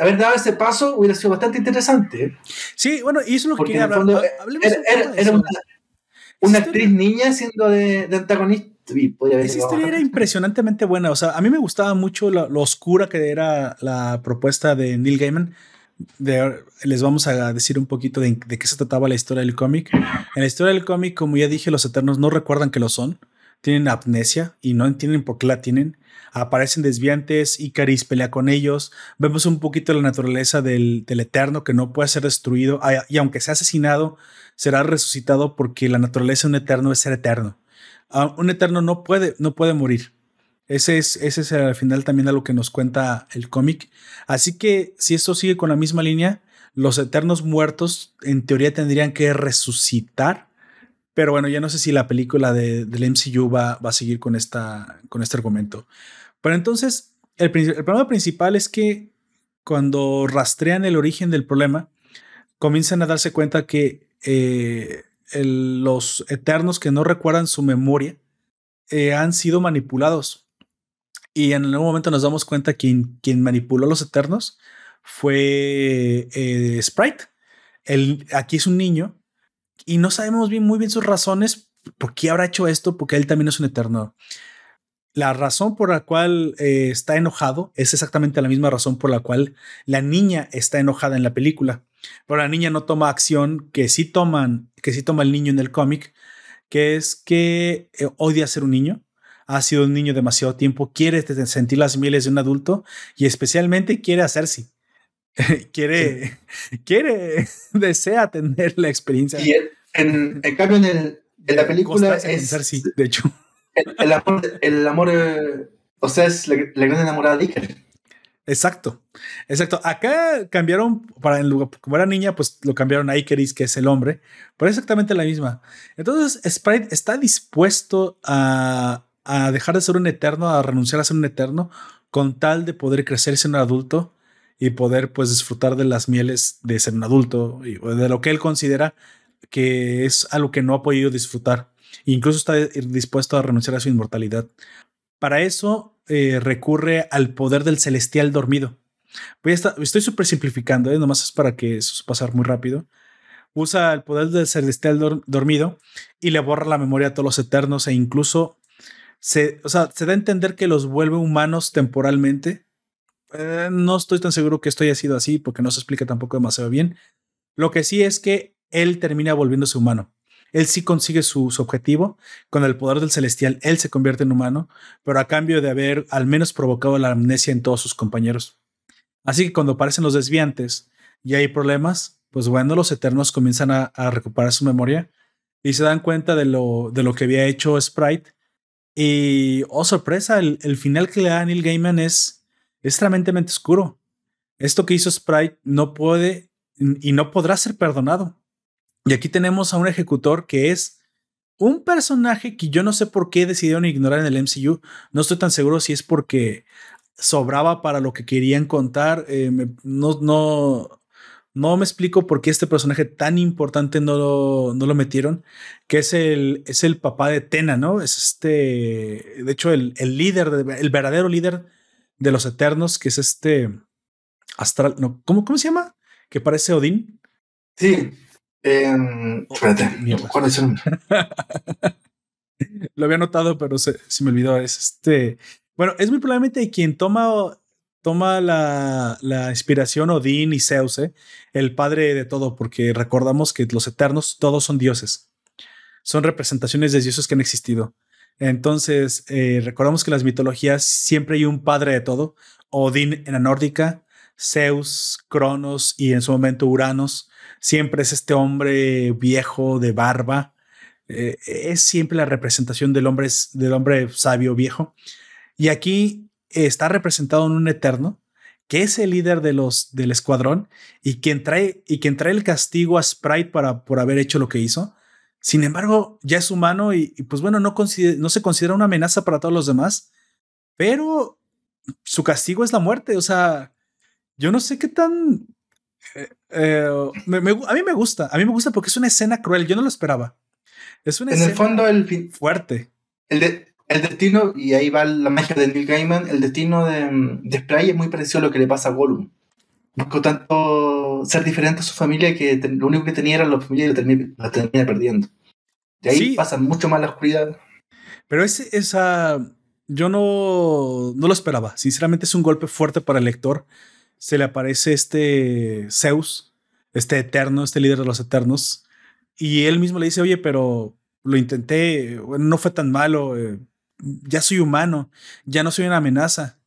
haber dado ese paso hubiera sido bastante interesante. Sí, bueno, y eso es lo que quería hablar. era, una, actriz niña siendo de, antagonista. Esa historia era impresionantemente buena. O sea, a mí me gustaba mucho lo, oscura que era la propuesta de Neil Gaiman. les vamos a decir un poquito de, de, qué se trataba la historia del cómic. En la historia del cómic, como ya dije, los Eternos no recuerdan que lo son, tienen amnesia y no entienden por qué la tienen aparecen desviantes, Icaris pelea con ellos, vemos un poquito la naturaleza del, eterno que no puede ser destruido y aunque sea asesinado, será resucitado porque la naturaleza de un eterno es ser eterno. Ah, un eterno no puede, no puede morir. Ese es, ese es al final también algo que nos cuenta el cómic. Así que si esto sigue con la misma línea, los eternos muertos en teoría tendrían que resucitar. Pero bueno, ya no sé si la película de, del MCU va, va a seguir con, esta, con este argumento. Pero entonces, el, problema principal es que cuando rastrean el origen del problema, comienzan a darse cuenta que eh, los eternos que no recuerdan su memoria eh, han sido manipulados. Y en algún momento nos damos cuenta que quien, manipuló a los eternos fue eh, Sprite. el, aquí es un niño y no sabemos muy bien sus razones, por qué habrá hecho esto, porque él también es un eterno. La razón por la cual eh, está enojado es exactamente la misma razón por la cual la niña está enojada en la película. Pero la niña no toma acción que sí toman, que sí toma el niño en el cómic, que es que eh, odia ser un niño, ha sido un niño demasiado tiempo, quiere sentir las mieles de un adulto y especialmente quiere hacerse. <laughs> quiere, <laughs> quiere, <laughs> desea tener la experiencia. Y en, cambio, en, la película es. de hecho. El, amor, el amor o sea, es la, gran enamorada de Iker. Exacto, exacto. Acá cambiaron para el lugar, como era niña, pues lo cambiaron a Ikeris, que es el hombre, pero exactamente la misma. Entonces, Sprite está dispuesto a, a dejar de ser un eterno, a renunciar a ser un eterno, con tal de poder crecerse en un adulto y poder pues disfrutar de las mieles de ser un adulto y de lo que él considera que es algo que no ha podido disfrutar. Incluso está dispuesto a renunciar a su inmortalidad. Para eso eh, recurre al poder del celestial dormido. Voy a estoy súper simplificando, ¿eh? nomás es para que eso pasar muy rápido. Usa el poder del celestial dormido y le borra la memoria a todos los eternos e incluso se, o sea, se da a entender que los vuelve humanos temporalmente. Eh, no estoy tan seguro que esto haya sido así porque no se explica tampoco demasiado bien. Lo que sí es que él termina volviéndose humano. Él sí consigue su, objetivo. Con el poder del celestial, él se convierte en humano, pero a cambio de haber al menos provocado la amnesia en todos sus compañeros. Así que cuando aparecen los desviantes y hay problemas, pues bueno, los eternos comienzan a, recuperar su memoria y se dan cuenta de lo, de lo que había hecho Sprite. Y, oh sorpresa, el, final que le da Neil Gaiman es, tremendamente oscuro. Esto que hizo Sprite no puede y no podrá ser perdonado. Y aquí tenemos a un ejecutor que es un personaje que yo no sé por qué decidieron ignorar en el MCU. No estoy tan seguro si es porque sobraba para lo que querían contar. Eh, no, no, no me explico por qué este personaje tan importante no lo, no lo metieron, que es el, es el papá de Tena, ¿no? Es este, de hecho, el, el líder, el verdadero líder de los Eternos, que es este Astral, no, ¿cómo, cómo se llama? Que parece Odín. Sí, eh, espérate, ¿cuál es el <laughs> Lo había notado, pero se, me olvidó. Es este. Bueno, es muy probablemente quien toma, toma la, la inspiración Odín y Zeus, ¿eh? el padre de todo, porque recordamos que los eternos todos son dioses. Son representaciones de dioses que han existido. Entonces, eh, recordamos que en las mitologías siempre hay un padre de todo. Odín en la nórdica, Zeus, Cronos y en su momento Uranos siempre es este hombre viejo de barba. Eh, es siempre la representación del hombre, del hombre sabio viejo. Y aquí está representado en un eterno que es el líder de los, del escuadrón y quien trae, y quien trae el castigo a Sprite para, por haber hecho lo que hizo. Sin embargo, ya es humano y, pues bueno, no, no se considera una amenaza para todos los demás, pero su castigo es la muerte. O sea, yo no sé qué tan eh, eh, a mí me gusta, a mí me gusta porque es una escena cruel, yo no lo esperaba. Es una en el fondo, el fin, fuerte. El, de, el destino, y ahí va la magia de Neil Gaiman, el destino de, de Spray es muy parecido a lo que le pasa a Gollum. Buscó tanto ser diferente a su familia que lo único que tenía era la familia y la termina, perdiendo. De ahí pasa mucho más la oscuridad. Pero ese, esa, yo no, no lo esperaba. Sinceramente es un golpe fuerte para el lector se le aparece este Zeus, este eterno, este líder de los eternos, y él mismo le dice, oye, pero lo intenté, no fue tan malo, eh, ya soy humano, ya no soy una amenaza.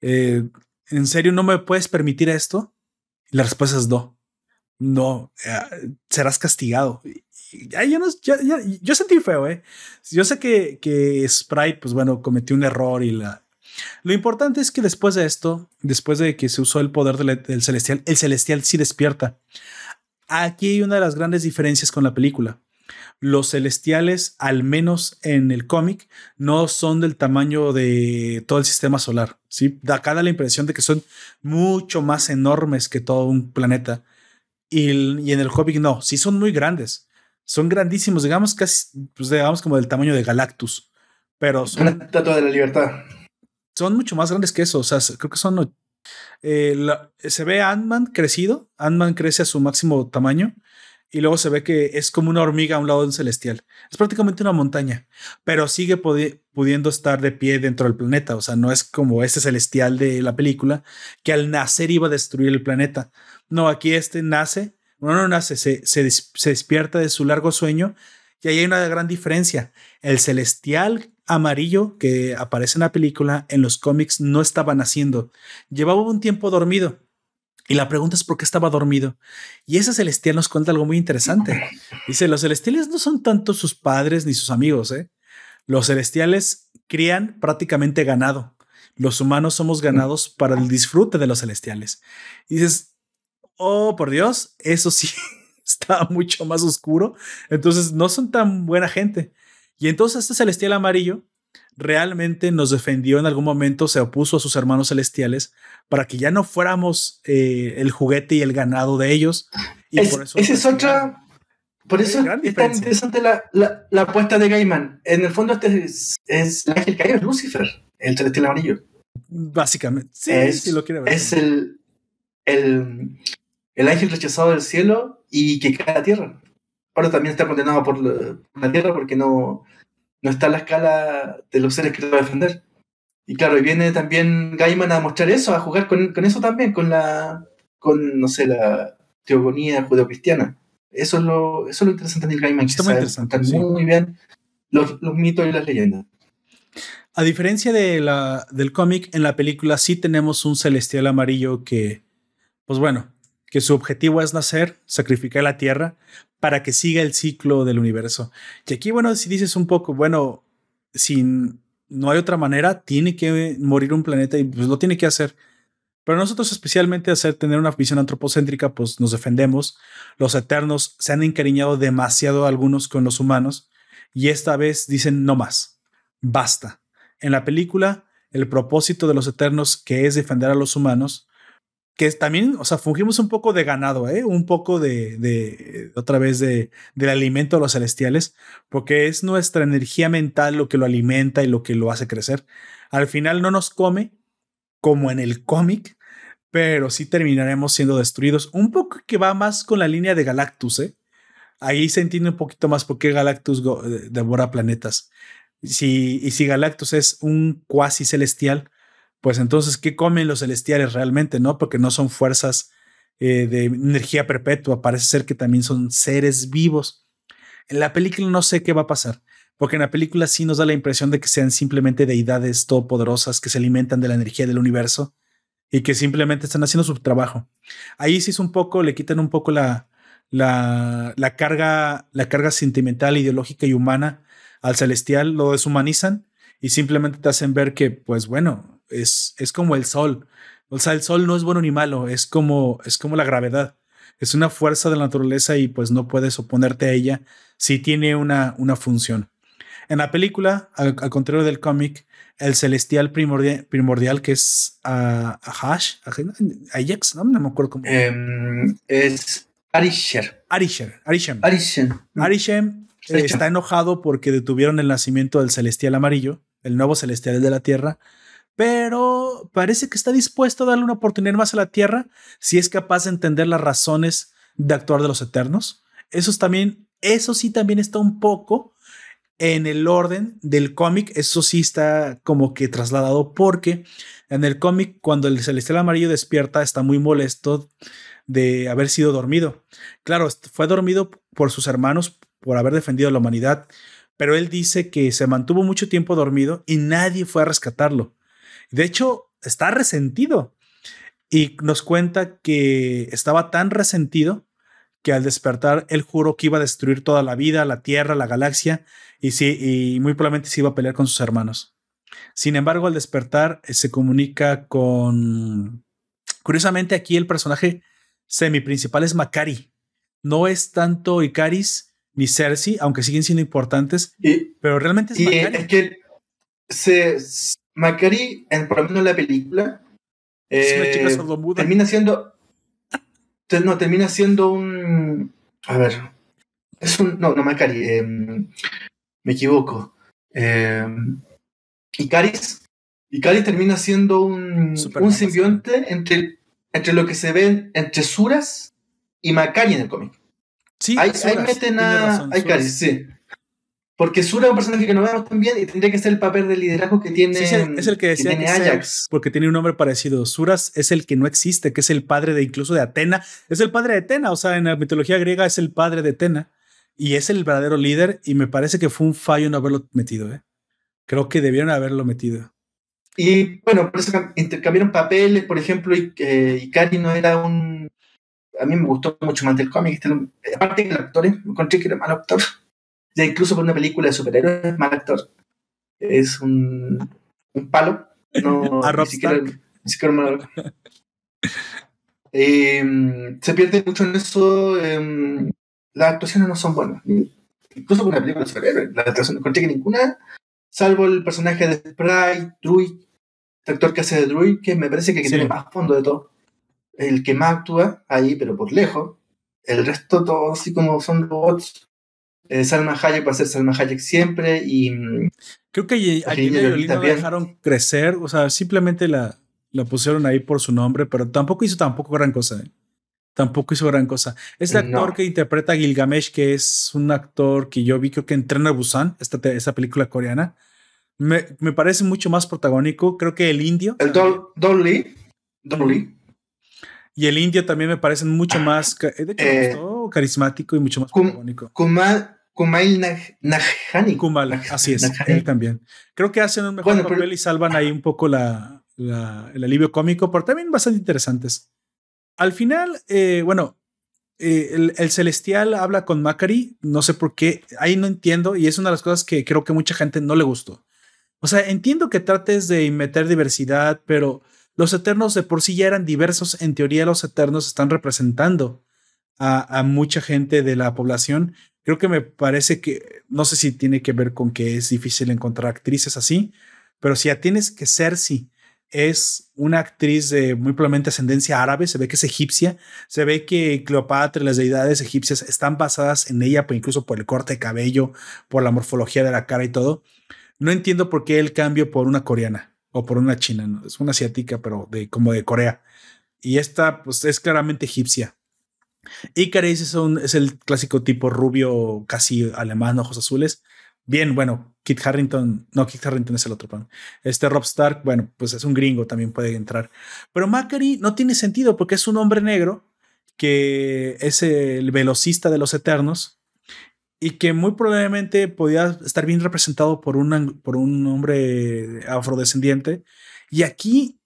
Eh, ¿En serio no me puedes permitir esto? Y la respuesta es no. No, eh, serás castigado. Yo, no, yo sentí feo, ¿eh? Yo sé que, que Sprite, pues bueno, cometió un error y la, lo importante es que después de esto, después de que se usó el poder del, celestial, el celestial sí despierta. Aquí hay una de las grandes diferencias con la película. Los celestiales, al menos en el cómic, no son del tamaño de todo el sistema solar. ¿sí? Acá da la impresión de que son mucho más enormes que todo un planeta. Y, en el cómic no, sí son muy grandes. Son grandísimos, digamos casi, pues digamos como del tamaño de Galactus. Pero son... Una estatua de la libertad son mucho más grandes que eso. O sea, creo que son Eh, se ve Ant-Man crecido, Ant-Man crece a su máximo tamaño y luego se ve que es como una hormiga a un lado de un celestial. Es prácticamente una montaña, pero sigue pudiendo estar de pie dentro del planeta. O sea, no es como este celestial de la película que al nacer iba a destruir el planeta. No, aquí este nace, no, no nace, se, se despierta de su largo sueño y ahí hay una gran diferencia. El celestial amarillo que aparece en la película, en los cómics, no estaba naciendo. Llevaba un tiempo dormido y la pregunta es por qué estaba dormido. Y ese celestial nos cuenta algo muy interesante. Dice, los celestiales no son tanto sus padres ni sus amigos. ¿eh? Los celestiales crían prácticamente ganado. Los humanos somos ganados para el disfrute de los celestiales. Y dices, oh, por Dios, eso sí <laughs> está mucho más oscuro. Entonces no son tan buena gente. Y entonces este celestial amarillo realmente nos defendió en algún momento, se opuso a sus hermanos celestiales para que ya no fuéramos eh, el juguete y el ganado de ellos. Y por eso esa es otra. Por eso es tan interesante la, la, apuesta de Gaiman. En el fondo, este es, el ángel caído, es Lucifer, el celestial amarillo. Básicamente, sí, es, lo quiere ver. Es el, el, el, ángel rechazado del cielo y que cae a la tierra. Ahora también está condenado por la tierra porque no, no está a la escala de los seres que va a defender. Y claro, y viene también Gaiman a mostrar eso, a jugar con, con eso también, con la, con, no sé, la teogonía judeocristiana. Eso es lo, eso es lo interesante de Gaiman, Está muy interesante, muy, bien los, los, mitos y las leyendas. A diferencia de la, del cómic, en la película sí tenemos un celestial amarillo que, pues bueno, que su objetivo es nacer, sacrificar la tierra para que siga el ciclo del universo. Y aquí, bueno, si dices un poco, bueno, si no hay otra manera, tiene que morir un planeta y pues lo tiene que hacer. Pero nosotros especialmente hacer tener una visión antropocéntrica, pues nos defendemos. Los eternos se han encariñado demasiado algunos con los humanos y esta vez dicen no más, basta. En la película, el propósito de los eternos, que es defender a los humanos, que también, o sea, fungimos un poco de ganado, ¿eh? un poco de, de otra vez, de, del alimento de los celestiales, porque es nuestra energía mental lo que lo alimenta y lo que lo hace crecer. Al final no nos come como en el cómic, pero sí terminaremos siendo destruidos. Un poco que va más con la línea de Galactus, ¿eh? Ahí se entiende un poquito más por qué Galactus devora planetas. Si, y si Galactus es un cuasi celestial, pues entonces, ¿qué comen los celestiales realmente? ¿No? Porque no son fuerzas eh, de energía perpetua, parece ser que también son seres vivos. En la película no sé qué va a pasar, porque en la película sí nos da la impresión de que sean simplemente deidades todopoderosas que se alimentan de la energía del universo y que simplemente están haciendo su trabajo. Ahí sí es un poco, le quitan un poco la, la, la carga, la carga sentimental, ideológica y humana al celestial, lo deshumanizan y simplemente te hacen ver que, pues bueno, es, es como el sol. O sea, el sol no es bueno ni malo, es como, es como la gravedad. Es una fuerza de la naturaleza y pues no puedes oponerte a ella si tiene una, una función. En la película, al, contrario del cómic, el celestial primordial, primordial que es uh, Ahash, Ajax, no, me acuerdo cómo. Em, es Arisher. Arisher, Arishem. Arishem. Arishem eh, está enojado porque detuvieron el nacimiento del celestial amarillo, el nuevo celestial de la Tierra, pero parece que está dispuesto a darle una oportunidad más a la Tierra si es capaz de entender las razones de actuar de los eternos. Eso también, eso sí también está un poco en el orden del cómic, eso sí está como que trasladado porque en el cómic cuando el celestial amarillo despierta está muy molesto de haber sido dormido. Claro, fue dormido por sus hermanos por haber defendido a la humanidad, pero él dice que se mantuvo mucho tiempo dormido y nadie fue a rescatarlo. De hecho, está resentido y nos cuenta que estaba tan resentido que al despertar él juró que iba a destruir toda la vida, la Tierra, la galaxia y, sí, y muy probablemente se iba a pelear con sus hermanos. Sin embargo, al despertar eh, se comunica con... Curiosamente aquí el personaje semi principal es Macari. No es tanto Icaris ni Cersei, aunque siguen siendo importantes, pero realmente es Macari. Es que se, Macari, en, por lo menos en la película, eh, termina siendo. No, termina siendo un. A ver. Es un. No, no, Macari. Em, me equivoco. Eh, Icaris. Y Caris termina siendo un, un simbionte entre, entre lo que se ve entre Suras y Macari en el cómic. Sí, ahí, meten a. Hay Caris, sí. Porque Sura es un personaje que no vemos tan bien y tendría que ser el papel de liderazgo que tiene, es, el, que decía Ajax. porque tiene un nombre parecido. Suras es el que no existe, que es el padre de incluso de Atena. Es el padre de Atena, o sea, en la mitología griega es el padre de Atena. Y es el verdadero líder y me parece que fue un fallo no haberlo metido. ¿eh? Creo que debieron haberlo metido. Y bueno, por eso intercambiaron papeles, por ejemplo, y, eh, Ikari no era un... A mí me gustó mucho más del cómic. Este, aparte que el actor, me encontré que era mal actor ya incluso por una película de superhéroes, mal actor. Es un, un palo. No, <laughs> A Rob em, se pierde mucho en eso. Em, las actuaciones no son buenas. Incluso por una película de superhéroes. Las actuaciones no que ninguna, salvo el personaje de Sprite, Druid, este actor que hace de Druid, que me parece que, tiene más fondo de todo. El que más actúa ahí, pero por lejos. El resto, todo así como son robots eh, Salma Hayek va a ser Salma Hayek siempre y... Creo que a Angelina no la dejaron crecer, o sea, simplemente la, la pusieron ahí por su nombre, pero tampoco hizo tampoco gran cosa. ¿eh? Tampoco hizo gran cosa. Este actor que interpreta a Gilgamesh, que es un actor que yo vi, creo que en Tren Busan, esta, esta película coreana, me, me, parece mucho más protagónico. Creo que el indio. El Don, Lee. Don Lee. Y el indio también me parecen mucho más, de hecho, eh, carismático y mucho más protagónico. Kumal, Kumail Najani. Kumal, así es, él también. Creo que hacen un mejor papel y salvan ahí un poco la, el alivio cómico, pero también bastante interesantes. Al final, eh, bueno, eh, el, el, Celestial habla con Macari, no sé por qué, ahí no entiendo, y es una de las cosas que creo que mucha gente no le gustó. O sea, entiendo que trates de meter diversidad, pero los eternos de por sí ya eran diversos. En teoría, los eternos están representando a, mucha gente de la población. Creo que me parece que, no sé si tiene que ver con que es difícil encontrar actrices así, pero si ya tienes que Cersei es una actriz de muy probablemente ascendencia árabe, se ve que es egipcia, se ve que Cleopatra y las deidades egipcias están basadas en ella, pues incluso por el corte de cabello, por la morfología de la cara y todo. No entiendo por qué el cambio por una coreana o por una china, ¿no? es una asiática, pero de como de Corea. Y esta, pues, es claramente egipcia. Icaris es, es el clásico tipo rubio, casi alemán, ojos azules. Bien, bueno, Kit Harrington, no, Kit Harrington es el otro pan. Este Rob Stark, bueno, pues es un gringo, también puede entrar. Pero Macari no tiene sentido porque es un hombre negro que es el velocista de los Eternos y que muy probablemente podía estar bien representado por, por un hombre afrodescendiente. Y aquí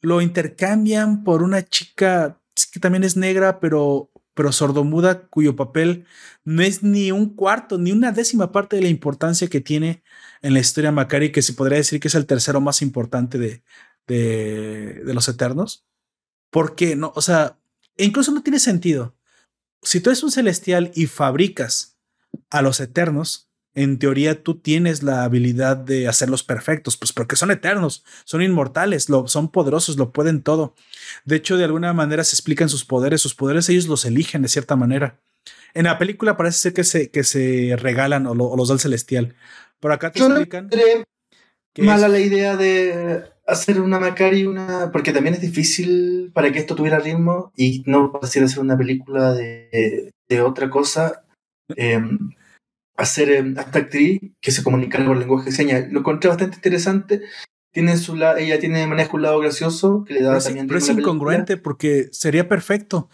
lo intercambian por una chica que también es negra, pero, pero sordomuda, cuyo papel no es ni un cuarto, ni una décima parte de la importancia que tiene en la historia Macari, que se podría decir que es el tercero más importante de, de, de los Eternos. Porque no, o sea, incluso no tiene sentido. Si tú eres un celestial y fabricas a los eternos, en teoría tú tienes la habilidad de hacerlos perfectos, pues porque son eternos, son inmortales, lo, son poderosos, lo pueden todo. De hecho, de alguna manera se explican sus poderes, sus poderes ellos los eligen de cierta manera. En la película parece ser que se, que se regalan o, los da el celestial. Por acá te explican. mala la idea de hacer una Macari, una. Porque también es difícil para que esto tuviera ritmo y no pareciera ser una película de, de otra cosa Em, hacer eh, esta actriz que se comunica con lenguaje de señas. Lo encontré bastante interesante. Tiene su ella tiene manejo un lado gracioso que le da pero también. pero es incongruente porque sería perfecto.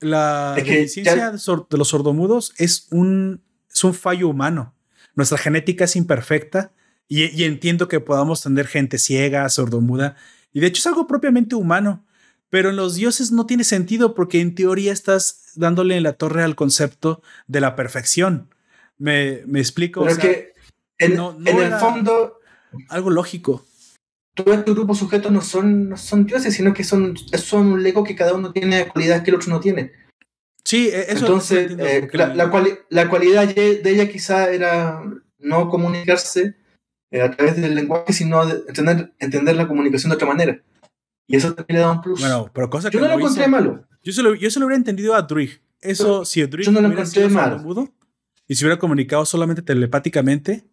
La deficiencia de los sordomudos es un, es un fallo humano. Nuestra genética es imperfecta y, y entiendo que podamos tener gente ciega, sordomuda, y de hecho es algo propiamente humano. Pero en los dioses no tiene sentido porque en teoría estás dándole la torre al concepto de la perfección. Me, me explico. Pero que en, el fondo. Algo lógico. Todo este grupo de sujetos no son, son dioses, sino que son, son un lego que cada uno tiene cualidades que el otro no tiene. Sí, e, eso Entonces, eh, la, la, cualidad de ella quizá era no comunicarse eh, a través del lenguaje, sino entender, entender la comunicación de otra manera. Y eso también le da un plus. Bueno, pero cosa que. Yo no lo encontré malo. Yo se lo, yo se lo hubiera entendido a Druig. Eso, si Druig yo no lo encontré malo. Mudo, y se hubiera comunicado solamente telepáticamente,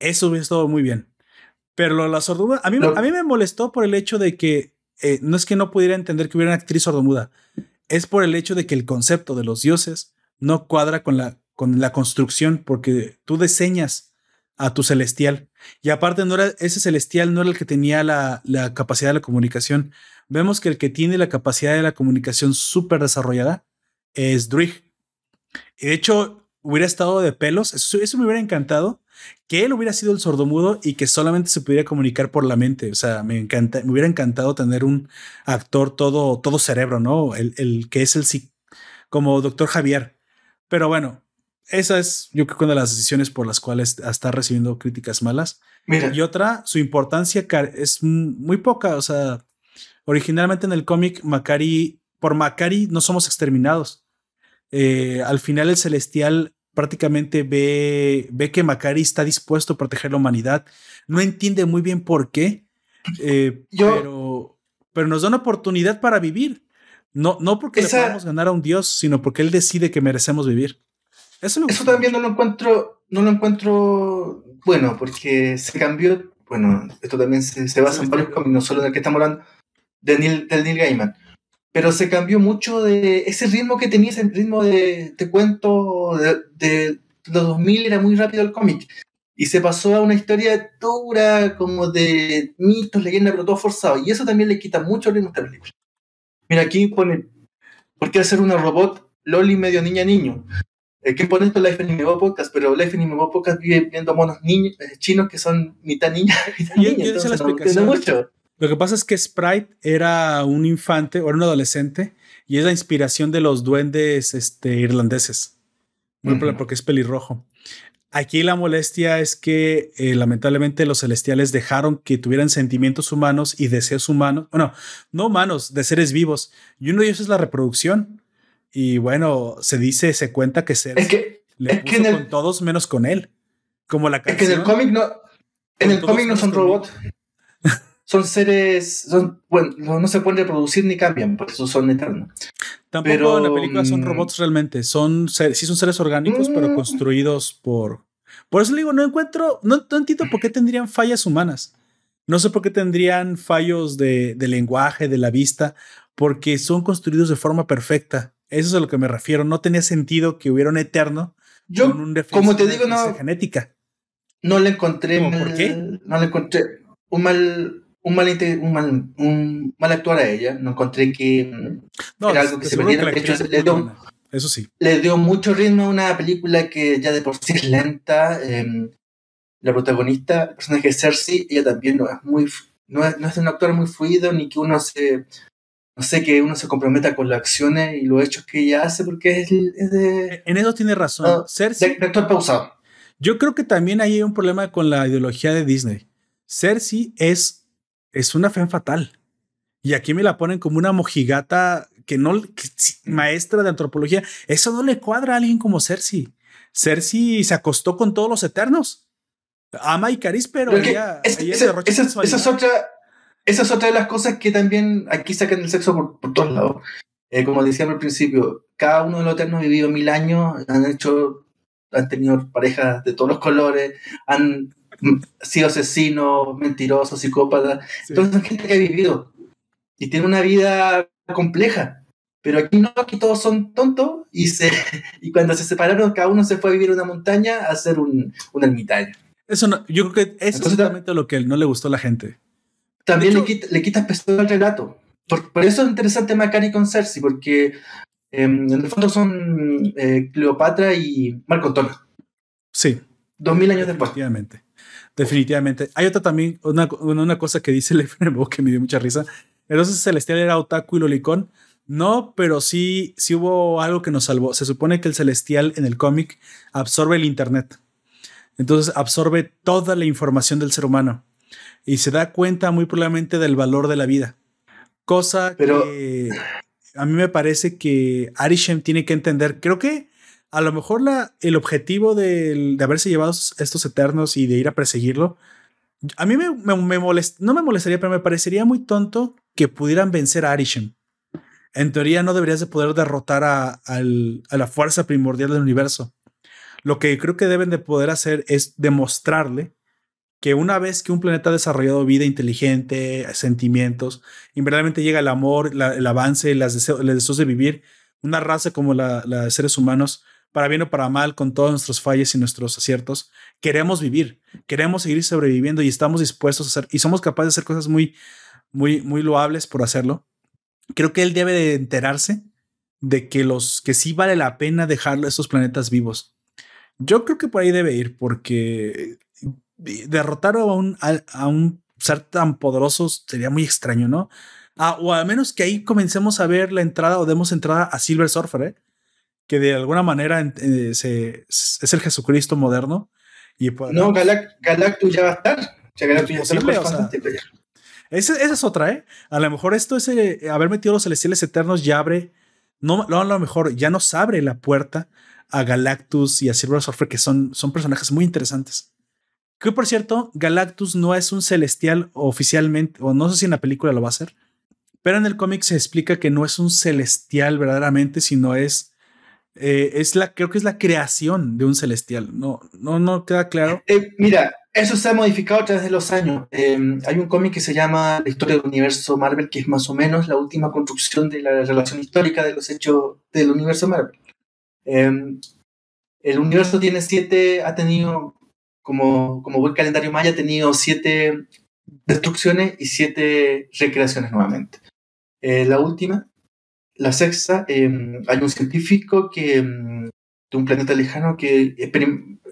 eso hubiera estado muy bien. Pero la sordomuda, a mí, a mí me molestó por el hecho de que eh, no es que no pudiera entender que hubiera una actriz sordomuda, es por el hecho de que el concepto de los dioses no cuadra con la, con la construcción, porque tú diseñas a tu celestial. Y aparte, no era, ese celestial no era el que tenía la, la capacidad de la comunicación. Vemos que el que tiene la capacidad de la comunicación súper desarrollada es Druig. Y de hecho, hubiera estado de pelos. Eso, eso, me hubiera encantado que él hubiera sido el sordomudo y que solamente se pudiera comunicar por la mente. O sea, me encanta, me hubiera encantado tener un actor todo, todo cerebro, ¿no? El, el que es el como doctor Javier. Pero bueno, esa es, yo creo, una de las decisiones por las cuales está recibiendo críticas malas. Y otra, su importancia es muy poca. O sea, originalmente en el cómic, Macari, por Macari no somos exterminados. Eh, al final, el celestial prácticamente ve, ve que Macari está dispuesto a proteger la humanidad. No entiende muy bien por qué, eh, pero, pero nos da una oportunidad para vivir. No, no porque le podamos ganar a un dios, sino porque él decide que merecemos vivir. Eso, también no lo encuentro, no lo encuentro bueno, porque se cambió, bueno, esto también se, basa en varios cómics, no solo en el que estamos hablando, de Neil, del Neil Gaiman. Pero se cambió mucho de ese ritmo que tenía, ese ritmo de, te cuento, de, de los 2000 era muy rápido el cómic. Y se pasó a una historia dura, como de mitos, leyendas, pero todo forzado. Y eso también le quita mucho ritmo a este Mira, aquí pone, ¿por qué hacer una robot Loli medio niña niño? Eh, ¿Qué pone esto Life Anime Podcast? Pero Life Anime Podcast vive viendo monos niños, eh, chinos que son mitad niña, <laughs> mitad niña. entonces no mucho. Lo que pasa es que Sprite era un infante o era un adolescente y es la inspiración de los duendes este, irlandeses, porque es pelirrojo. Aquí la molestia es que eh, lamentablemente los celestiales dejaron que tuvieran sentimientos humanos y deseos humanos, bueno, no humanos, de seres vivos. Y uno de ellos es la reproducción. Y bueno, se dice, se cuenta que Cersei que, le puso con todos menos con él. Como la canción. Es que en el cómic no, en el cómic no son robots. Son seres, son, bueno, no se pueden reproducir ni cambian, por eso son eternos. Tampoco pero, en la película son mm, robots realmente, son seres, sí son seres orgánicos, pero mm. construidos por... Por eso le digo, no encuentro, no, no, entiendo por qué tendrían fallas humanas. No sé por qué tendrían fallos de, de lenguaje, de la vista, porque son construidos de forma perfecta. Eso es a lo que me refiero. No tenía sentido que hubiera un eterno Yo, con un como te digo, no, genética. No le encontré. ¿Por qué? No le encontré un mal, un mal, un mal, un mal actuar a ella. No encontré que no, era algo que se perdiera. De hecho, le dio, eso sí. Le dio mucho ritmo a una película que ya de por sí es lenta. Em, la protagonista, el personaje de Cersei, ella también no es muy, no es, no es un actor muy fluido ni que uno se no sé, que uno se comprometa con las acciones y los hechos que ella hace, porque es, de... En eso tiene razón. Ah, Cersei, de, pausado. Yo creo que también hay un problema con la ideología de Disney. Cersei es, es una fe fatal. Y aquí me la ponen como una mojigata que no, maestra de antropología. Eso no le cuadra a alguien como Cersei. Cersei se acostó con todos los eternos. Ama y Caris, pero, ella, esa, es otra, esa es otra de las cosas que también aquí sacan el sexo por, todos lados. Eh, como decíamos al principio, cada uno de los eternos ha vivido mil años, han hecho, han tenido parejas de todos los colores, han sido asesinos, mentirosos, psicópatas. Entonces son gente que ha vivido y tiene una vida compleja. Pero aquí no, aquí todos son tontos y, se, <laughs> y cuando se separaron, cada uno se fue a vivir en una montaña a hacer un, un ermitaño. Eso no, yo creo que eso es exactamente lo que no le gustó a la gente también le, quita, le quita peso al relato. Por, por, eso es interesante Macari con Cersei, porque em, en el fondo son eh, Cleopatra y Marco Antonio. Sí. Dos mil años después. Definitivamente. Hay otra también, una, una cosa que dice <laughs> Lefebvre que me dio mucha risa. Entonces Celestial era otaku y lolicón. No, pero sí, sí hubo algo que nos salvó. Se supone que el Celestial en el cómic absorbe el Internet. Entonces absorbe toda la información del ser humano y se da cuenta muy probablemente del valor de la vida. Cosa que a mí me parece que Arishem tiene que entender. Creo que a lo mejor la, el objetivo de, haberse llevado estos eternos y de ir a perseguirlo, a mí me, me, no me molestaría, pero me parecería muy tonto que pudieran vencer a Arishem. En teoría no deberías de poder derrotar a, la fuerza primordial del universo. Lo que creo que deben de poder hacer es demostrarle que una vez que un planeta ha desarrollado vida inteligente, sentimientos, inmediatamente llega el amor, el avance, las deseos, los deseos de vivir, una raza como la, de seres humanos, para bien o para mal, con todos nuestros fallos y nuestros aciertos, queremos vivir, queremos seguir sobreviviendo y estamos dispuestos a hacer, y somos capaces de hacer cosas muy, muy, muy loables por hacerlo. Creo que él debe de enterarse de que los que sí vale la pena dejar esos planetas vivos. Yo creo que por ahí debe ir, porque derrotar a un, a, un ser tan poderoso sería muy extraño, ¿no? Ah, o al menos que ahí comencemos a ver la entrada o demos entrada a Silver Surfer, ¿eh? Que de alguna manera eh, se, es el Jesucristo moderno. Y no, Galactus ya va a estar. ya esa, es otra, ¿eh? A lo mejor esto es eh, haber metido los celestiales eternos ya abre, no, no, a lo mejor ya nos abre la puerta a Galactus y a Silver Surfer, que son, son personajes muy interesantes. Que por cierto, Galactus no es un celestial oficialmente, o no sé si en la película lo va a hacer, pero en el cómic se explica que no es un celestial verdaderamente, sino es, eh, es la, creo que es la creación de un celestial. No, no, no queda claro. Eh, mira, eso se ha modificado a través de los años. Em, hay un cómic que se llama La historia del universo Marvel, que es más o menos la última construcción de la relación histórica de los hechos del universo Marvel. Em, el universo tiene siete, ha tenido, como, como buen calendario maya, ha tenido siete destrucciones y siete recreaciones nuevamente. Eh, la última, la sexta, em, hay un científico que, em, de un planeta lejano que,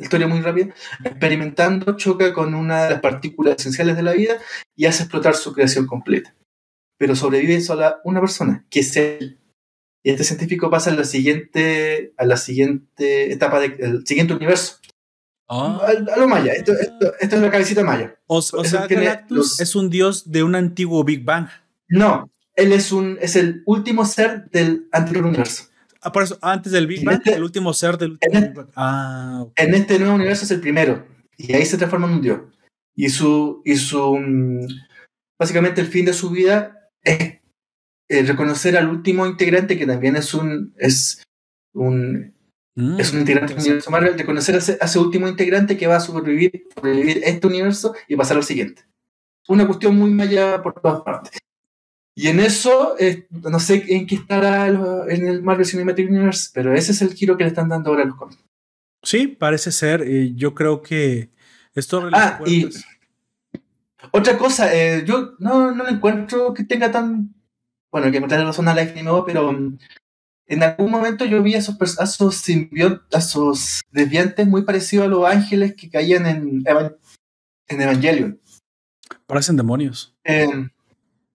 historia muy rápida, experimentando choca con una de las partículas esenciales de la vida y hace explotar su creación completa. Pero sobrevive solo una persona, que es él. Y este científico pasa a la siguiente, a la siguiente etapa del siguiente universo. Ah. A, lo maya, esto, es la cabecita maya. O, sea, Galactus es un dios de un antiguo Big Bang. No, él es, un, es el último ser del anterior universo. Ah, por eso, antes del Big Bang, este el último ser del último en, Big Bang. Ah, en este nuevo universo es el primero. Y ahí se transforma en un dios. Y su, y su mm, básicamente el fin de su vida es eh, reconocer al último integrante que también es un es un mm, es un integrante del universo Marvel, de conocer a ese, último integrante que va a sobrevivir, sobrevivir este universo y pasar al siguiente. Una cuestión muy maya por todas partes. Y en eso, eh, no sé en qué estará en el Marvel Cinematic Universe, pero ese es el giro que le están dando ahora a los cómics. Sí, parece ser. y yo creo que esto. Ah, y otra cosa, eh, yo no, no encuentro que tenga tan. Bueno, que trae razón a Life nuevo, pero um, en algún momento yo vi a esos, a esos, a esos desviantes muy parecidos a los ángeles que caían en, en Evangelion. Parecen demonios. Eh,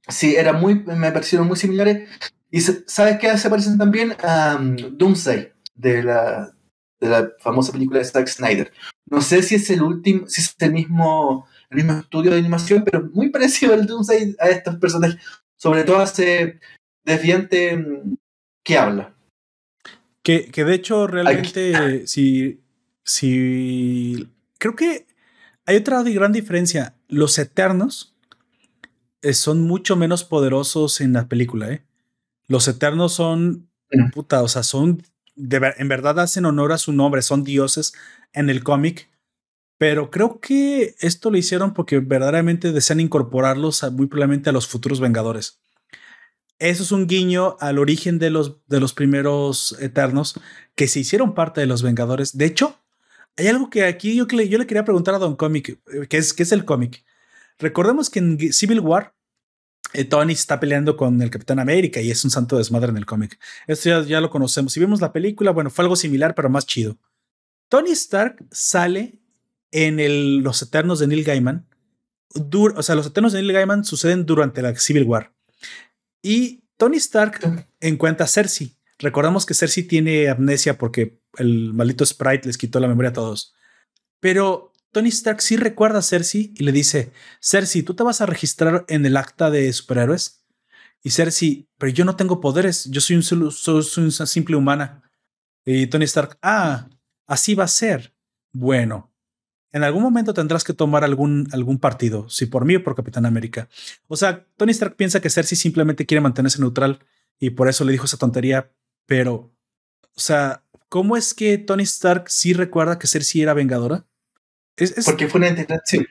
Sí, era muy, me parecieron muy similares. Y ¿sabes qué se parecen también? a um, Doomsday, de la, de la famosa película de Zack Snyder. No sé si es el último, si es el mismo, el mismo estudio de animación, pero muy <laughs> parecido al Doomsday a estos personajes. Sobre todo a ese desviante um, que habla. Que, que de hecho, realmente, si, si. Creo que hay otra gran diferencia. Los Eternos son mucho menos poderosos en la película, ¿eh? Los Eternos son, puta, o sea, son, en verdad hacen honor a su nombre, son dioses en el cómic, pero creo que esto lo hicieron porque verdaderamente desean incorporarlos muy probablemente a los futuros Vengadores. Eso es un guiño al origen de los, de los primeros Eternos que se hicieron parte de los Vengadores. De hecho, hay algo que aquí yo, yo le quería preguntar a Don Comic, eh, que es, que es el cómic. Recordemos que en Civil War, eh, Tony está peleando con el Capitán América y es un santo desmadre en el cómic. Esto ya, lo conocemos. Si vimos la película, bueno, fue algo similar, pero más chido. Tony Stark sale en el, Los Eternos de Neil Gaiman. o sea, los Eternos de Neil Gaiman suceden durante la Civil War. Y Tony Stark encuentra a Cersei. Recordamos que Cersei tiene amnesia porque el maldito Sprite les quitó la memoria a todos. Pero Tony Stark sí recuerda a Cersei y le dice, Cersei, ¿tú te vas a registrar en el acta de superhéroes? Y Cersei, pero yo no tengo poderes, yo soy, un, soy una simple humana. Y Tony Stark, ah, así va a ser. Bueno, en algún momento tendrás que tomar algún, algún partido, si por mí o por Capitán América. O sea, Tony Stark piensa que Cersei simplemente quiere mantenerse neutral y por eso le dijo esa tontería, pero, o sea, ¿cómo es que Tony Stark sí recuerda que Cersei era vengadora? Porque fue una integración.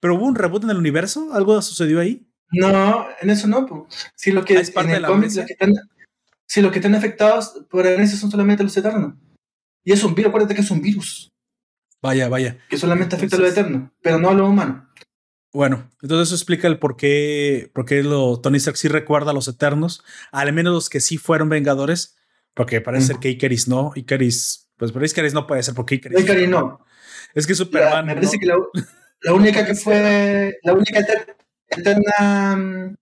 ¿Pero hubo un reboot en el universo? ¿Algo sucedió ahí? No, en eso no. Si lo que, ah, es parte de la cómic, que están, si los que están afectados por amnesia son solamente los eternos. Y es un virus, acuérdate que es un virus. Vaya, vaya. Que solamente afecta a los eternos, pero no a los humanos. Bueno, entonces eso explica el por qué, por qué lo, Tony Stark sí recuerda a los Eternos, al menos los que sí fueron Vengadores, porque parece ser que Icaris no, Icaris, pues pero Icaris no puede ser porque Icaris, Icaris no. Es que Superman. me parece que la, única que fue, la única eterna um,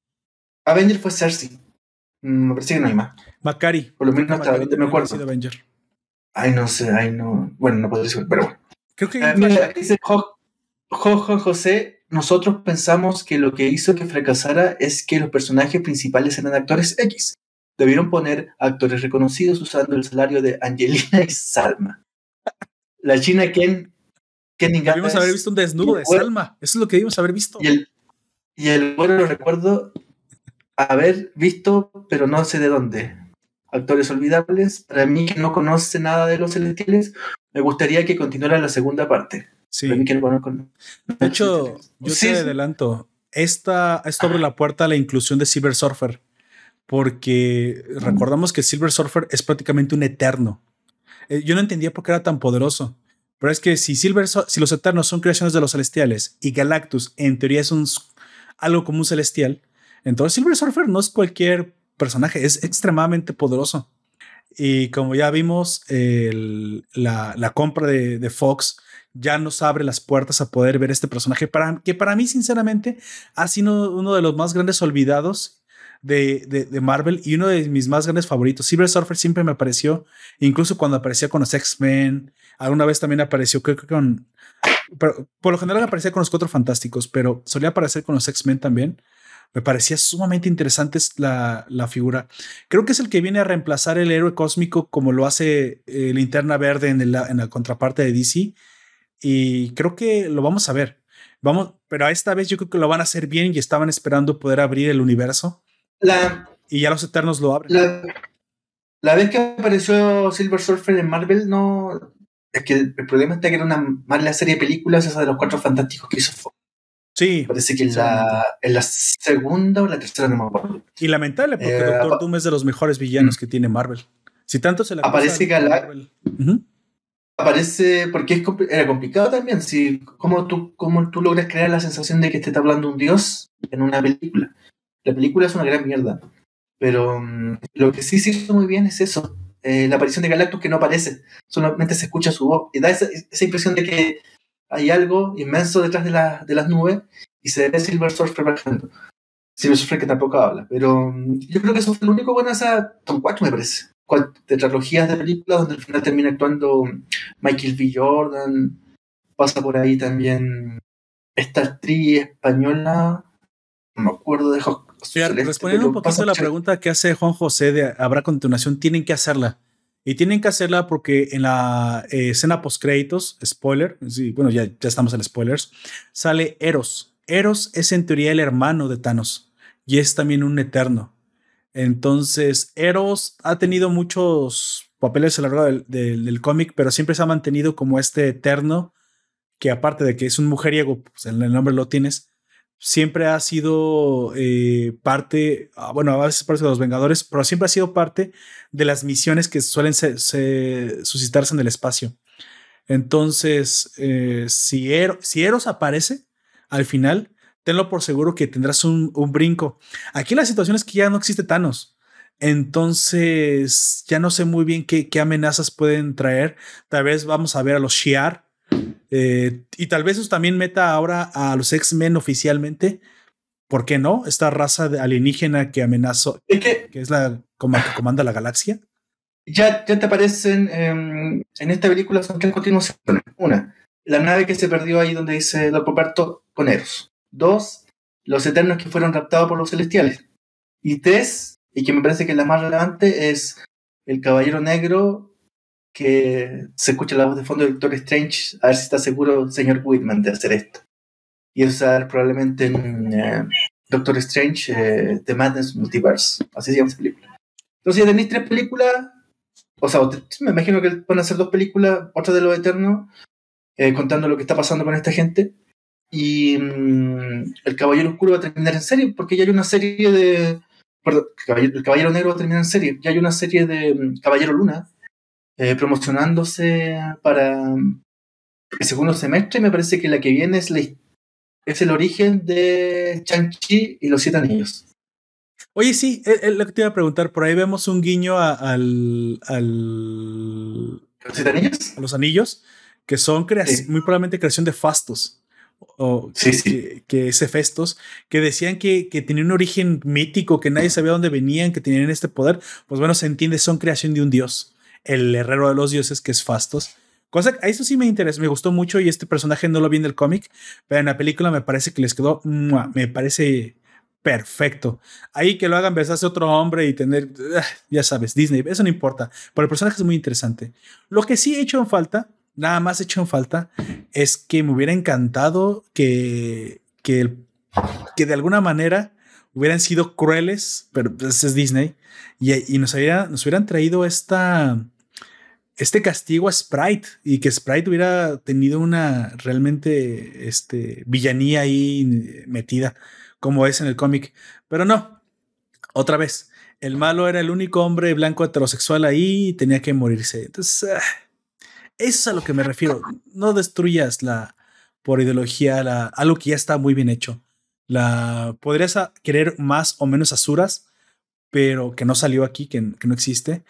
Avenger fue Cersei. Mm, me parece que no hay más. Macari. Por lo menos hasta ahorita me acuerdo. Avenger. Ay, no sé, ay, no. Bueno, no puedo decir, pero bueno. Creo que. Mira, dice Jojo José nosotros pensamos que lo que hizo que fracasara es que los personajes principales eran actores X. Debieron poner actores reconocidos usando el salario de Angelina y Salma. La china Ken. Ken Debimos haber visto un desnudo de Salma. Eso es lo que debimos haber visto. Y el, y el bueno lo recuerdo haber visto, pero no sé de dónde. Actores olvidables. Para mí que no conoce nada de los celestiales, me gustaría que continuara la segunda parte. Sí. De hecho, yo te adelanto. Esta, esto abre la puerta a la inclusión de Silver Surfer, porque recordamos que Silver Surfer es prácticamente un eterno. Eh, yo no entendía por qué era tan poderoso, pero es que si, Silver, si los eternos son creaciones de los celestiales y Galactus en teoría es un, algo como un celestial, entonces Silver Surfer no es cualquier personaje, es extremadamente poderoso. Y como ya vimos, la, la, compra de, de Fox ya nos abre las puertas a poder ver este personaje para, que para mí sinceramente ha sido uno de los más grandes olvidados de, de, Marvel y uno de mis más grandes favoritos. Silver Surfer siempre me apareció, incluso cuando aparecía con los X-Men, alguna vez también apareció, creo que con... Pero por lo general aparecía con los Cuatro Fantásticos, pero solía aparecer con los X-Men también. Me parecía sumamente interesante la, la, figura. Creo que es el que viene a reemplazar el héroe cósmico como lo hace eh, Linterna Verde en, en la contraparte de DC y creo que lo vamos a ver. Vamos, pero esta vez yo creo que lo van a hacer bien y estaban esperando poder abrir el universo. La, y ya los Eternos lo abren. La, vez que apareció Silver Surfer en Marvel, no. Es que el, problema está que era una mala serie de películas, esa de los cuatro fantásticos que hizo Fox. Sí. Parece que en la, en la, segunda o la tercera no me acuerdo. Y lamentable, porque eh, Doctor Doom es de los mejores villanos mm. que tiene Marvel. Si tanto se la Aparece Galactus aparece, porque es, era complicado también, si, ¿cómo, tú, ¿cómo tú logras crear la sensación de que te está hablando un dios en una película? La película es una gran mierda, pero mm, lo que sí se hizo muy bien es eso, eh, la aparición de Galactus que no aparece, solamente se escucha su voz, y da esa, esa impresión de que hay algo inmenso detrás de, la, de las nubes y se ve Silver Surfer bajando. Silver Surfer que tampoco habla, pero mm, yo creo que eso fue lo único bueno de esa Tom 4 me parece tetralogías de películas donde al final termina actuando Michael B. Jordan. Pasa por ahí también esta actriz española, no me acuerdo de Respondiendo un poquito a la pregunta que hace Juan José de habrá continuación, tienen que hacerla. Y tienen que hacerla porque en la eh, escena post créditos, spoiler, sí, bueno, ya, ya estamos en spoilers, sale Eros. Eros es en teoría el hermano de Thanos y es también un eterno. Entonces, Eros ha tenido muchos papeles a lo largo del, cómic, pero siempre se ha mantenido como este eterno, que aparte de que es un mujeriego, pues en el nombre lo tienes, siempre ha sido eh, parte, ah, bueno, a veces parte de los Vengadores, pero siempre ha sido parte de las misiones que suelen suscitarse en el espacio. Entonces, eh, si, si Eros aparece al final, tenlo por seguro que tendrás un, brinco. Aquí la situación es que ya no existe Thanos. Entonces, ya no sé muy bien qué, amenazas pueden traer. Tal vez vamos a ver a los Shiar. Eh, y tal vez eso también meta ahora a los X-Men oficialmente. ¿Por qué no? Esta raza de alienígena que amenazó, es que, es la como que comanda la galaxia. Ya, ya te aparecen en esta película son tres continuaciones. Una, la nave que se perdió ahí donde dice Roberto con Eros. Dos, los eternos que fueron raptados por los celestiales. Y tres, y que me parece que es la más relevante, es el caballero negro que se escucha la voz de fondo de Doctor Strange, a ver si está seguro señor Whitman de hacer esto. Y eso va probablemente en eh, Doctor Strange, eh, The Madness Multiverse, así se llama esa película. Entonces ya tenéis tres películas, o sea, me imagino que van a ser dos películas, otra de los eternos, eh, contando lo que está pasando con esta gente. Y mm, el Caballero Oscuro va a terminar en serie, porque ya hay una serie de. Perdón, el Caballero, Negro va a terminar en serie. Ya hay una serie de mm, Caballero Luna eh, promocionándose para el segundo semestre. Me parece que la que viene es, la, es el origen de Chang-Chi y los Siete Anillos. Oye, sí, es lo que te iba a preguntar. Por ahí vemos un guiño al, al. ¿Los Siete Anillos? A los anillos, que son muy probablemente creación de Fastos o Que, ese Festos, que decían que, que tenía un origen mítico, que nadie sabía dónde venían, que tenían este poder, pues bueno, se entiende, son creación de un dios, el herrero de los dioses, que es Fastos. Cosa a eso sí me interesa, me gustó mucho y este personaje no lo vi en el cómic, pero en la película me parece que les quedó, me parece perfecto. Ahí que lo hagan besarse otro hombre y tener, ah, ya sabes, Disney, eso no importa, pero el personaje es muy interesante. Lo que sí he hecho en falta nada más hecho en falta es que me hubiera encantado que, que, que de alguna manera hubieran sido crueles, pero pues es Disney, y, nos, nos hubieran traído esta, este castigo a Sprite y que Sprite hubiera tenido una realmente este, villanía ahí metida, como es en el cómic. Pero no, otra vez, el malo era el único hombre blanco heterosexual ahí y tenía que morirse. Entonces, ah, eso es a lo que me refiero. No destruyas la por ideología la, algo que ya está muy bien hecho. La podrías querer más o menos asuras, pero que no salió aquí, que no existe.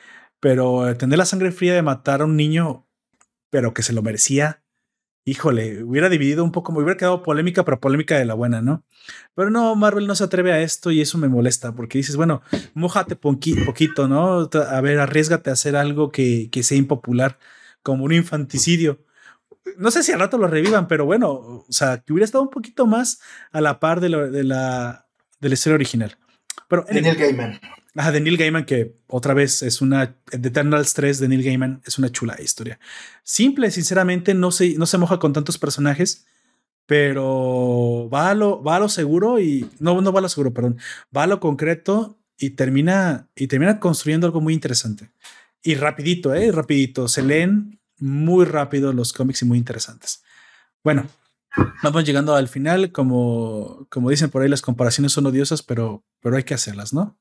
Pero tener la sangre fría de matar a un niño, pero que se lo merecía, híjole, hubiera dividido un poco, me hubiera quedado polémica, pero polémica de la buena, ¿no? Pero no, Marvel no se atreve a esto y eso me molesta, porque dices, bueno, mojate poquito, ¿no? A ver, arriesgate a hacer algo que, que sea impopular como un infanticidio. No sé si al rato lo revivan, pero bueno, o sea, que hubiera estado un poquito más a la par de, la, de la, de la historia original. Pero, de Neil Gaiman. Ajá, de Neil Gaiman, que otra vez es una. The Eternals 3 de Neil Gaiman es una chula historia. Simple, sinceramente, no se, no se moja con tantos personajes, pero va a lo, va a lo seguro y. No, no va a lo seguro, perdón. Va a lo concreto y termina, y termina construyendo algo muy interesante. Y rapidito, ¿eh? Rapidito. Se leen muy rápido los cómics y muy interesantes. Bueno, vamos llegando al final. Como, como dicen por ahí, las comparaciones son odiosas, pero, pero hay que hacerlas, ¿no?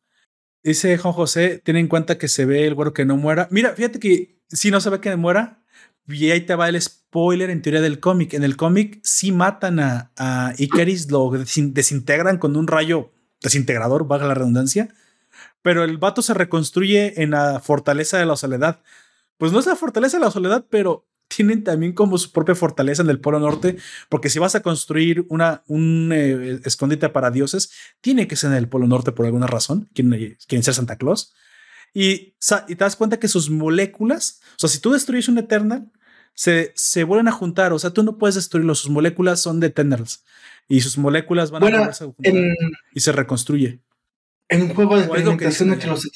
Dice Juan José, tiene en cuenta que se ve el güero que no muera. Mira, fíjate que si no se ve que muera, y ahí te va el spoiler en teoría del cómic. En el cómic sí matan a, a Icaris, lo desintegran con un rayo desintegrador, vaga la redundancia, pero el vato se reconstruye en la fortaleza de la soledad. Pues no es la fortaleza de la soledad, pero tienen también como su propia fortaleza en el Polo Norte, porque si vas a construir una, un eh, escondite para dioses, tiene que ser en el Polo Norte por alguna razón, quieren, quieren ser Santa Claus. Y, y, te das cuenta que sus moléculas, o sea, si tú destruyes un Eternal, se, se vuelven a juntar, o sea, tú no puedes destruirlo, sus moléculas son de Eternals y sus moléculas van a volverse a juntar y se reconstruye. En un juego de experimentación entre los,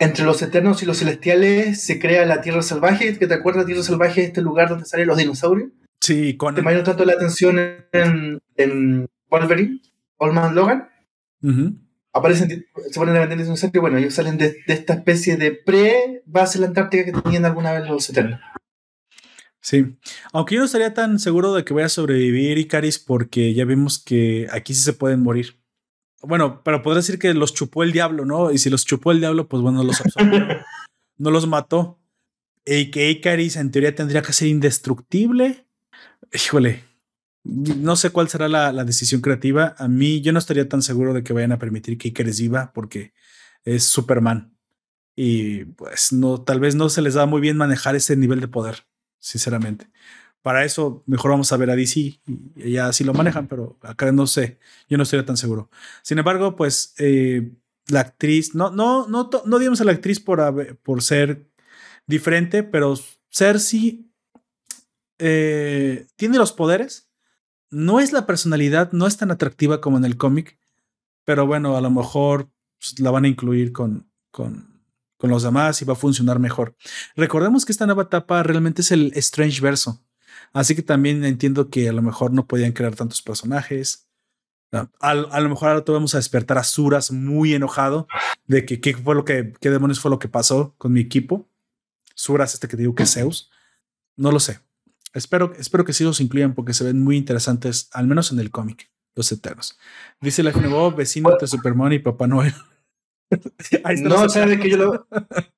entre los eternos y los celestiales se crea la Tierra Salvaje. ¿Que te acuerdas de Tierra Salvaje, este lugar donde salen los dinosaurios? Sí, con. ¿Te imaginas tanto la atención en, en Wolverine, Old Man Logan? Aparecen, se ponen a vender dinosaurios. Bueno, ellos salen de, de esta especie de pre-base en la Antártica que tenían alguna vez los eternos. Sí, aunque yo no estaría tan seguro de que vaya a sobrevivir Icaris porque ya vimos que aquí sí se pueden morir. Bueno, pero podría decir que los chupó el diablo, ¿no? Y si los chupó el diablo, pues bueno, los absorbió. <laughs> no los mató. Y que Icaris en teoría tendría que ser indestructible. Híjole, no sé cuál será la, decisión creativa. A mí yo no estaría tan seguro de que vayan a permitir que Icaris viva porque es Superman. Y pues no, tal vez no se les da muy bien manejar ese nivel de poder, sinceramente para eso mejor vamos a ver a DC y ya sí lo manejan, pero acá no sé, yo no estoy tan seguro. Sin embargo, pues eh, la actriz, no, no, no, no a la actriz por, por ser diferente, pero Cersei eh, tiene los poderes, no es la personalidad, no es tan atractiva como en el cómic, pero bueno, a lo mejor pues, la van a incluir con, con, con los demás y va a funcionar mejor. Recordemos que esta nueva etapa realmente es el Strange Verso Así que también entiendo que a lo mejor no podían crear tantos personajes. A, lo mejor ahora te vamos a despertar a Suras muy enojado de que qué fue lo que, qué demonios fue lo que pasó con mi equipo. Suras, este que digo que es Zeus. No lo sé. Espero, espero que sí los incluyan porque se ven muy interesantes, al menos en el cómic, los Eternos. Dice la FNBO, vecino de Superman y Papá Noel. <laughs> no, sabes que yo lo,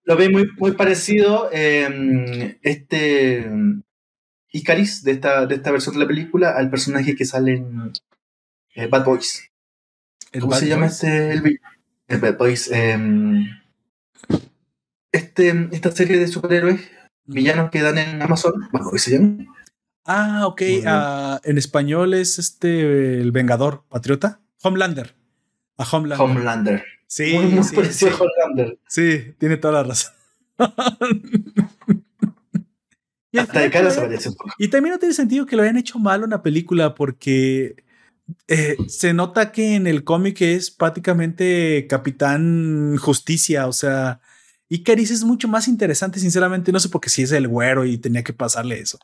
lo, veo muy, muy parecido. Eh, este Icaris de esta, de esta versión de la película al personaje que sale en eh, Bad Boys. ¿Cómo se llama este? El, Bad Boys. Em, este, esta serie de superhéroes villanos que dan en Amazon. Bad Boys se llama. Ah, ok. Uh, en español es este el Vengador Patriota. Homelander. A Homelander. Homelander. Sí, muy, sí, parecido a Homelander. Sí, tiene toda la razón. <laughs> Y, Hasta de cara se parece un poco. y también no tiene sentido que lo hayan hecho mal una película porque eh, se nota que en el cómic es prácticamente Capitán Justicia, o sea, Icaris es mucho más interesante, sinceramente, no sé por qué si es el güero y tenía que pasarle eso.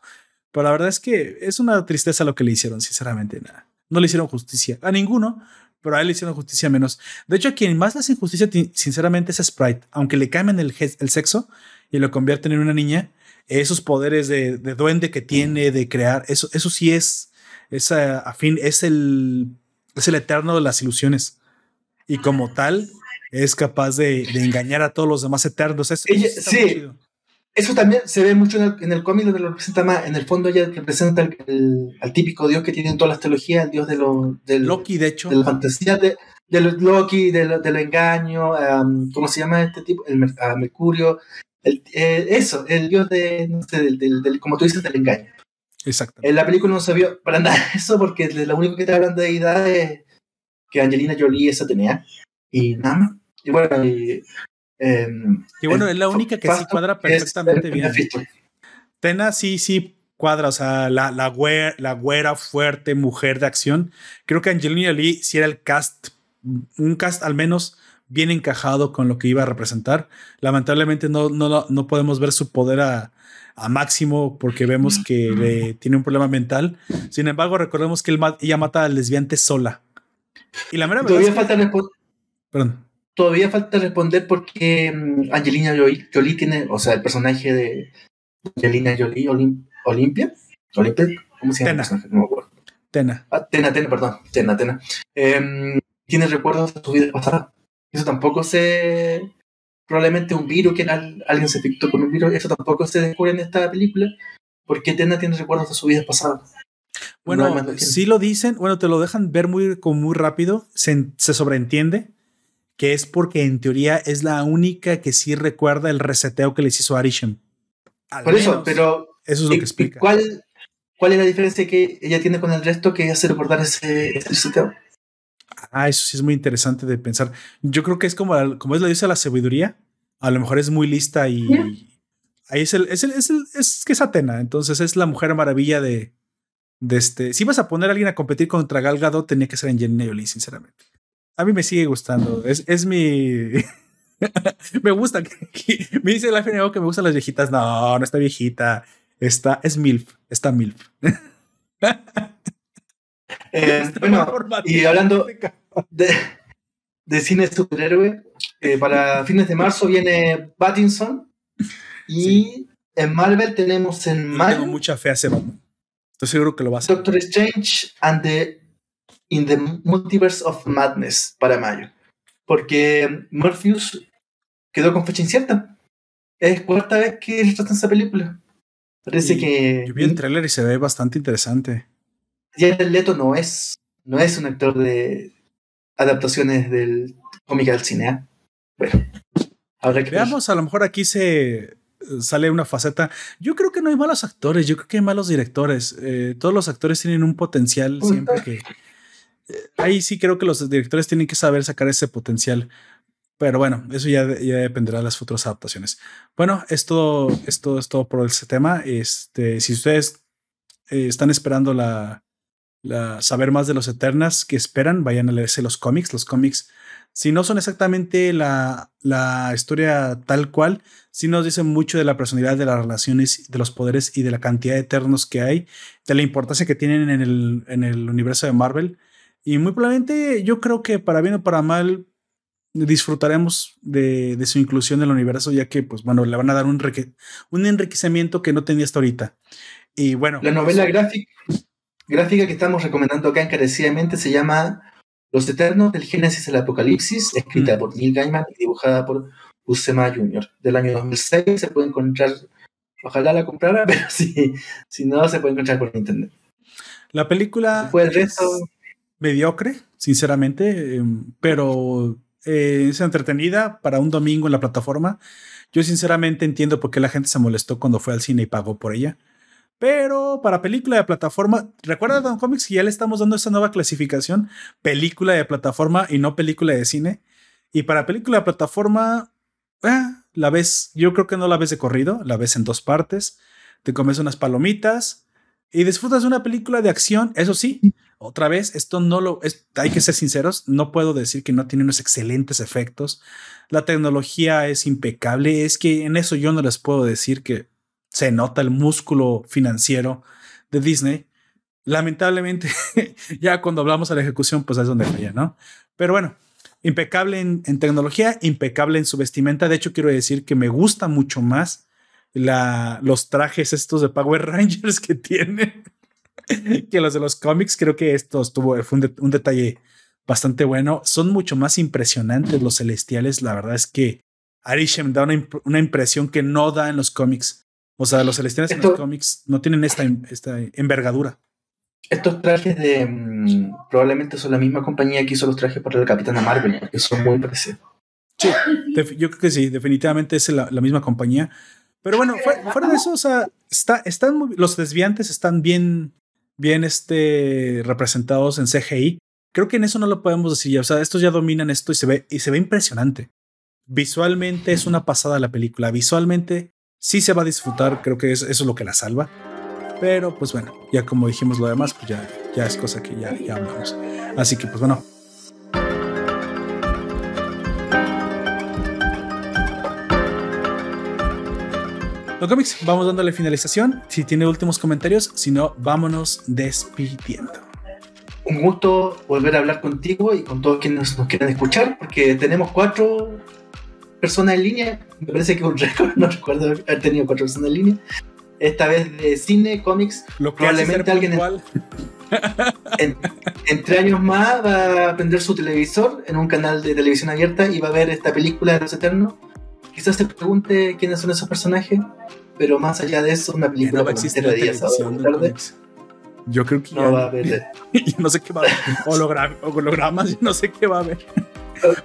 Pero la verdad es que es una tristeza lo que le hicieron, sinceramente, nada. No le hicieron justicia a ninguno, pero a él le hicieron justicia menos. De hecho, a quien más le hacen justicia, sinceramente, es Sprite. Aunque le cambien el, el sexo y lo convierten en una niña, esos poderes de, de duende que tiene, de crear, eso, eso sí es, es a, fin, es el, es el eterno de las ilusiones. Y como tal, es capaz de, de engañar a todos los demás eternos. Es, ella, sí, eso también se ve mucho en el, en el cómic donde lo representa más. En el fondo ella representa el, el, al típico dios que tienen todas las teologías, el dios de lo, del, Loki, de hecho. De la fantasía, de, de Loki, del, del engaño, um, ¿cómo se llama este tipo? El, uh, Mercurio, el, eh, eso, el dios de, no sé, del, del, del, como tú dices, del engaño. Exacto. En la película no se vio para nada <laughs> eso, porque lo único que está hablando de deidad es que Angelina Jolie esa tenía. Y nada más. Y bueno, y, eh, y bueno, es la única que sí cuadra perfectamente bien. Tena sí, sí cuadra, o sea, la, la, güera, la güera fuerte, mujer de acción. Creo que Angelina Jolie sí era el cast, un cast al menos bien encajado con lo que iba a representar. Lamentablemente no, no, no podemos ver su poder a, a máximo porque vemos que le, tiene un problema mental. Sin embargo, recordemos que él, ella mata al lesbiante sola. Y la mera Todavía falta responder. Perdón. Todavía falta responder porque Angelina Jolie, Jolie, tiene, o sea, el personaje de Angelina Jolie, Olim, Olimpia, Olimpia, ¿cómo se llama? Tena. No me acuerdo. Tena. Ah, Tena, Tena, perdón. Tena, Tena. Eh, tiene recuerdos de su vida pasada. Eso tampoco se. Probablemente un virus, que alguien se infectó con un virus, eso tampoco se descubre en esta película, porque Tena tiene recuerdos de su vida pasada. Bueno, no sí lo dicen, bueno, te lo dejan ver muy, como muy rápido, se, se sobreentiende que es porque en teoría es la única que sí recuerda el reseteo que les hizo Arishem. Al Por eso, pero. Eso es lo que explica. ¿Cuál, ¿Cuál es la diferencia que ella tiene con el resto que hace recordar ese, ese reseteo? Ah, eso sí es muy interesante de pensar. Yo creo que es como, como es la dice la sabiduría. A lo mejor es muy lista y ¿Sí? ahí es el, es el, es el, es que es Atena. Entonces es la mujer maravilla de, de este. Si vas a poner a alguien a competir contra Gal Gadot, tenía que ser Angelina Jolie, sinceramente. A mí me sigue gustando. Es, es mi. <laughs> me gusta. me dice la FNO que me gustan las viejitas. No, no está viejita. Está, es MILF. Está MILF. <laughs> Eh, bueno, y hablando de, de cine superhéroe, eh, para fines de marzo viene Pattinson y sí. en Marvel tenemos en mayo. Tengo mucha fe a ese Batman. Estoy seguro que lo va a hacer. Doctor Strange and the in the Multiverse of Madness para mayo. Porque Morpheus quedó con fecha incierta. Es cuarta vez que se trata esa película. Parece y que. Yo vi el tráiler y se ve bastante interesante. Jared Leto no es, no es un actor de adaptaciones del cómic al cine. ¿eh? Bueno, habrá que veamos. Ver. A lo mejor aquí se sale una faceta. Yo creo que no hay malos actores. Yo creo que hay malos directores. Eh, todos los actores tienen un potencial siempre que ahí sí creo que los directores tienen que saber sacar ese potencial. Pero bueno, eso ya, ya dependerá de las futuras adaptaciones. Bueno, esto, esto es todo por ese tema. Este, si ustedes eh, están esperando la, la, saber más de los Eternas que esperan, vayan a leerse los cómics. Los cómics, si no son exactamente la, la historia tal cual, sí nos dicen mucho de la personalidad, de las relaciones, de los poderes y de la cantidad de Eternos que hay, de la importancia que tienen en el, en el universo de Marvel. Y muy probablemente yo creo que para bien o para mal disfrutaremos de, de, su inclusión en el universo, ya que, pues bueno, le van a dar un, un enriquecimiento que no tenía hasta ahorita. Y bueno. La novela gráfica, gráfica que estamos recomendando acá encarecidamente se llama Los Eternos del Génesis del Apocalipsis, escrita Mm. por Neil Gaiman y dibujada por Usema Jr. del año 2006. Se puede encontrar, ojalá la comprara, <laughs> pero si, si no, se puede encontrar por internet. La película Después el resto, es mediocre, sinceramente, eh, pero eh, es entretenida para un domingo en la plataforma. Yo sinceramente entiendo por qué la gente se molestó cuando fue al cine y pagó por ella. Pero para película de plataforma, recuerda Don Comics que ya le estamos dando esta nueva clasificación, película de plataforma y no película de cine. Y para película de plataforma, eh, la ves, yo creo que no la ves de corrido, la ves en dos partes, te comes unas palomitas y disfrutas de una película de acción, eso sí. Otra vez, esto no lo es, hay que ser sinceros, no puedo decir que no tiene unos excelentes efectos. La tecnología es impecable, es que en eso yo no les puedo decir que se nota el músculo financiero de Disney. Lamentablemente, <laughs> ya cuando hablamos de la ejecución, pues es donde falla, ¿no? Pero bueno, impecable en, tecnología, impecable en su vestimenta. De hecho, quiero decir que me gusta mucho más la, los trajes estos de Power <laughs> Rangers que tiene <laughs> que los de los cómics. Creo que esto estuvo, fue un, de, un detalle bastante bueno. Son mucho más impresionantes los celestiales. La verdad es que Arishem da una, una impresión que no da en los cómics. O sea, los celestiales Esto, en los cómics no tienen esta, esta envergadura. Estos trajes de. Mmm, probablemente son la misma compañía que hizo los trajes para el Capitán Marvel, porque son muy parecidos. Sí, yo creo que sí, definitivamente es la, la misma compañía. Pero bueno, fuera, fuera, de eso, o sea, está, están muy, los desviantes están bien, bien este, representados en CGI. Creo que en eso no lo podemos decir ya. O sea, estos ya dominan esto y se ve, y se ve impresionante. Visualmente es una pasada la película. Visualmente sí se va a disfrutar. Creo que es, eso es lo que la salva. Pero pues bueno, ya como dijimos lo demás, pues ya, ya es cosa que ya, ya hablamos. Así que pues bueno. Los cómics, vamos dándole finalización. Si tiene últimos comentarios, si no, vámonos despidiendo. Un gusto volver a hablar contigo y con todos quienes nos quieran escuchar, porque tenemos cuatro personas en línea. Me parece que es un <laughs> récord, no recuerdo haber tenido cuatro personas en línea esta vez de cine, cómics. Lo probablemente alguien en, <laughs> en, entre años más va a prender su televisor en un canal de televisión abierta y va a ver esta película de los Eternos. Quizás se pregunte quiénes son esos personajes, pero más allá de eso, una película no va a existir la televisión tarde. Yo creo que no ya, va a haber. <laughs> yo no sé qué va a haber. Hologram, hologramas, yo no sé qué va a haber.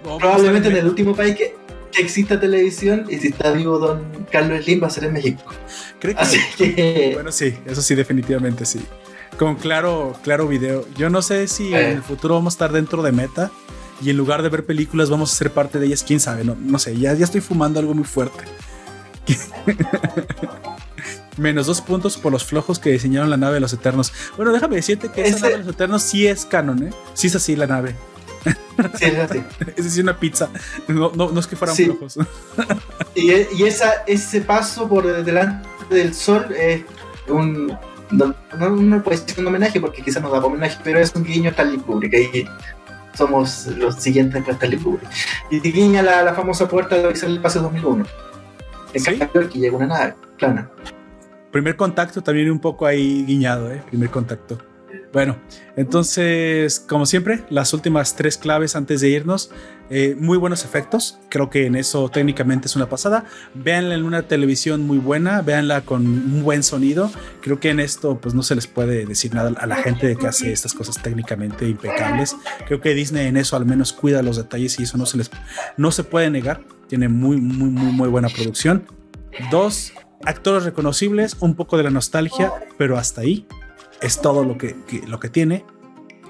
Probablemente en el último país que, que exista televisión y si está vivo don Carlos Slim va a ser en México. Creo que, Así que... Bueno, sí, eso sí, definitivamente sí. Con claro, claro video. Yo no sé si eh. en el futuro vamos a estar dentro de Meta y en lugar de ver películas vamos a ser parte de ellas, quién sabe, no, no sé, ya, ya estoy fumando algo muy fuerte. <laughs> Menos dos puntos por los flojos que diseñaron la nave de los Eternos. Bueno, déjame decirte que esa Ese- nave de los Eternos sí es canon, ¿eh? Sí es así la nave. <laughs> Sí, es así. Es decir, una pizza. No, no, no es que fueran Sí. flojos. <laughs> Y, y esa, ese paso por delante del sol es un. No, no, no puede ser un homenaje porque quizás nos da homenaje, pero es un guiño a Stanley Kubrick. Ahí somos los siguientes para Stanley Kubrick. Y guiña la, la famosa puerta de del Espacio 2001. En ¿Sí? aquí llega una nave plana. Primer contacto también un poco ahí guiñado, ¿eh? Primer contacto. Bueno, entonces, como siempre, las últimas tres claves antes de irnos. eh, muy buenos efectos. Creo que en eso técnicamente es una pasada. Véanla en una televisión muy buena. Véanla con un buen sonido. Creo que en esto, pues no se les puede decir nada a la gente de que hace estas cosas técnicamente impecables. Creo que Disney en eso al menos cuida los detalles y eso no se les no se puede negar. Tiene muy, muy, muy, muy buena producción. Dos, actores reconocibles, un poco de la nostalgia, pero hasta ahí es todo lo que, que- lo que tiene.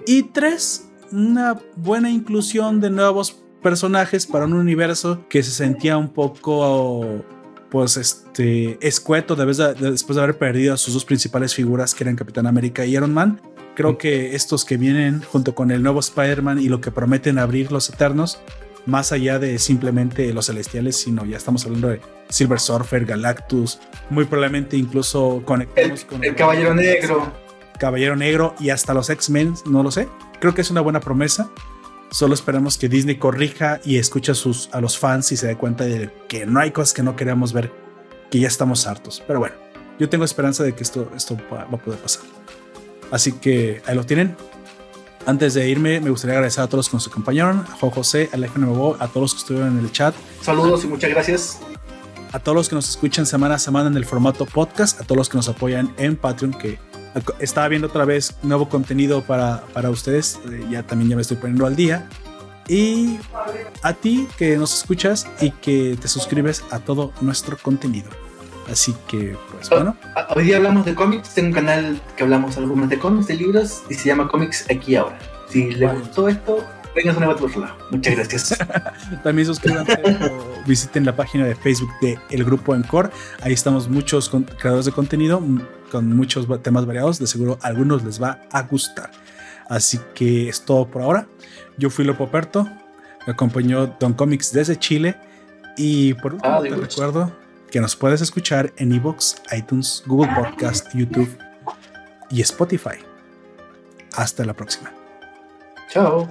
Y tres, una buena inclusión de nuevos personajes para un universo que se sentía un poco pues este escueto de vez de- de- después de haber perdido a sus dos principales figuras que eran Capitán América y Iron Man. Creo que estos que vienen junto con el nuevo Spider-Man y lo que prometen abrir los Eternos, más allá de simplemente los celestiales, sino ya estamos hablando de Silver Surfer, Galactus, muy probablemente incluso El, conectamos con el Caballero Negro. Caballero Negro y hasta los X-Men, no lo sé. Creo que es una buena promesa. Solo esperamos que Disney corrija y escuche a, sus, a los fans y se dé cuenta de que no hay cosas que no queremos ver, que ya estamos hartos. Pero bueno, yo tengo esperanza de que esto, esto va, a poder pasar. Así que ahí lo tienen. Antes de irme, me gustaría agradecer a todos los que nos acompañaron, a Juan José, a Nuevo, a todos los que estuvieron en el chat. Saludos y muchas gracias. A todos los que nos escuchan semana a semana en el formato podcast, a todos los que nos apoyan en Patreon, que estaba viendo otra vez nuevo contenido para, para ustedes, eh, ya también ya me estoy poniendo al día. Y a ti que nos escuchas y que te suscribes a todo nuestro contenido. Así que, pues bueno. Hoy día hablamos de cómics. Tengo un canal que hablamos algunos de cómics, de libros, y se llama Cómics Aquí Ahora. Si les gustó esto, vengan a otro lado. Muchas gracias. <laughs> También suscríbanse o visiten la página de Facebook de El Grupo Encore. Ahí estamos muchos creadores de contenido con muchos temas variados. De seguro a algunos les va a gustar. Así que es todo por ahora. Yo fui Lopo Perto. Me acompañó Don Comics desde Chile. Y por último, te recuerdo que nos puedes escuchar en Evox, iTunes, Google Podcast, YouTube y Spotify. Hasta la próxima. Chao.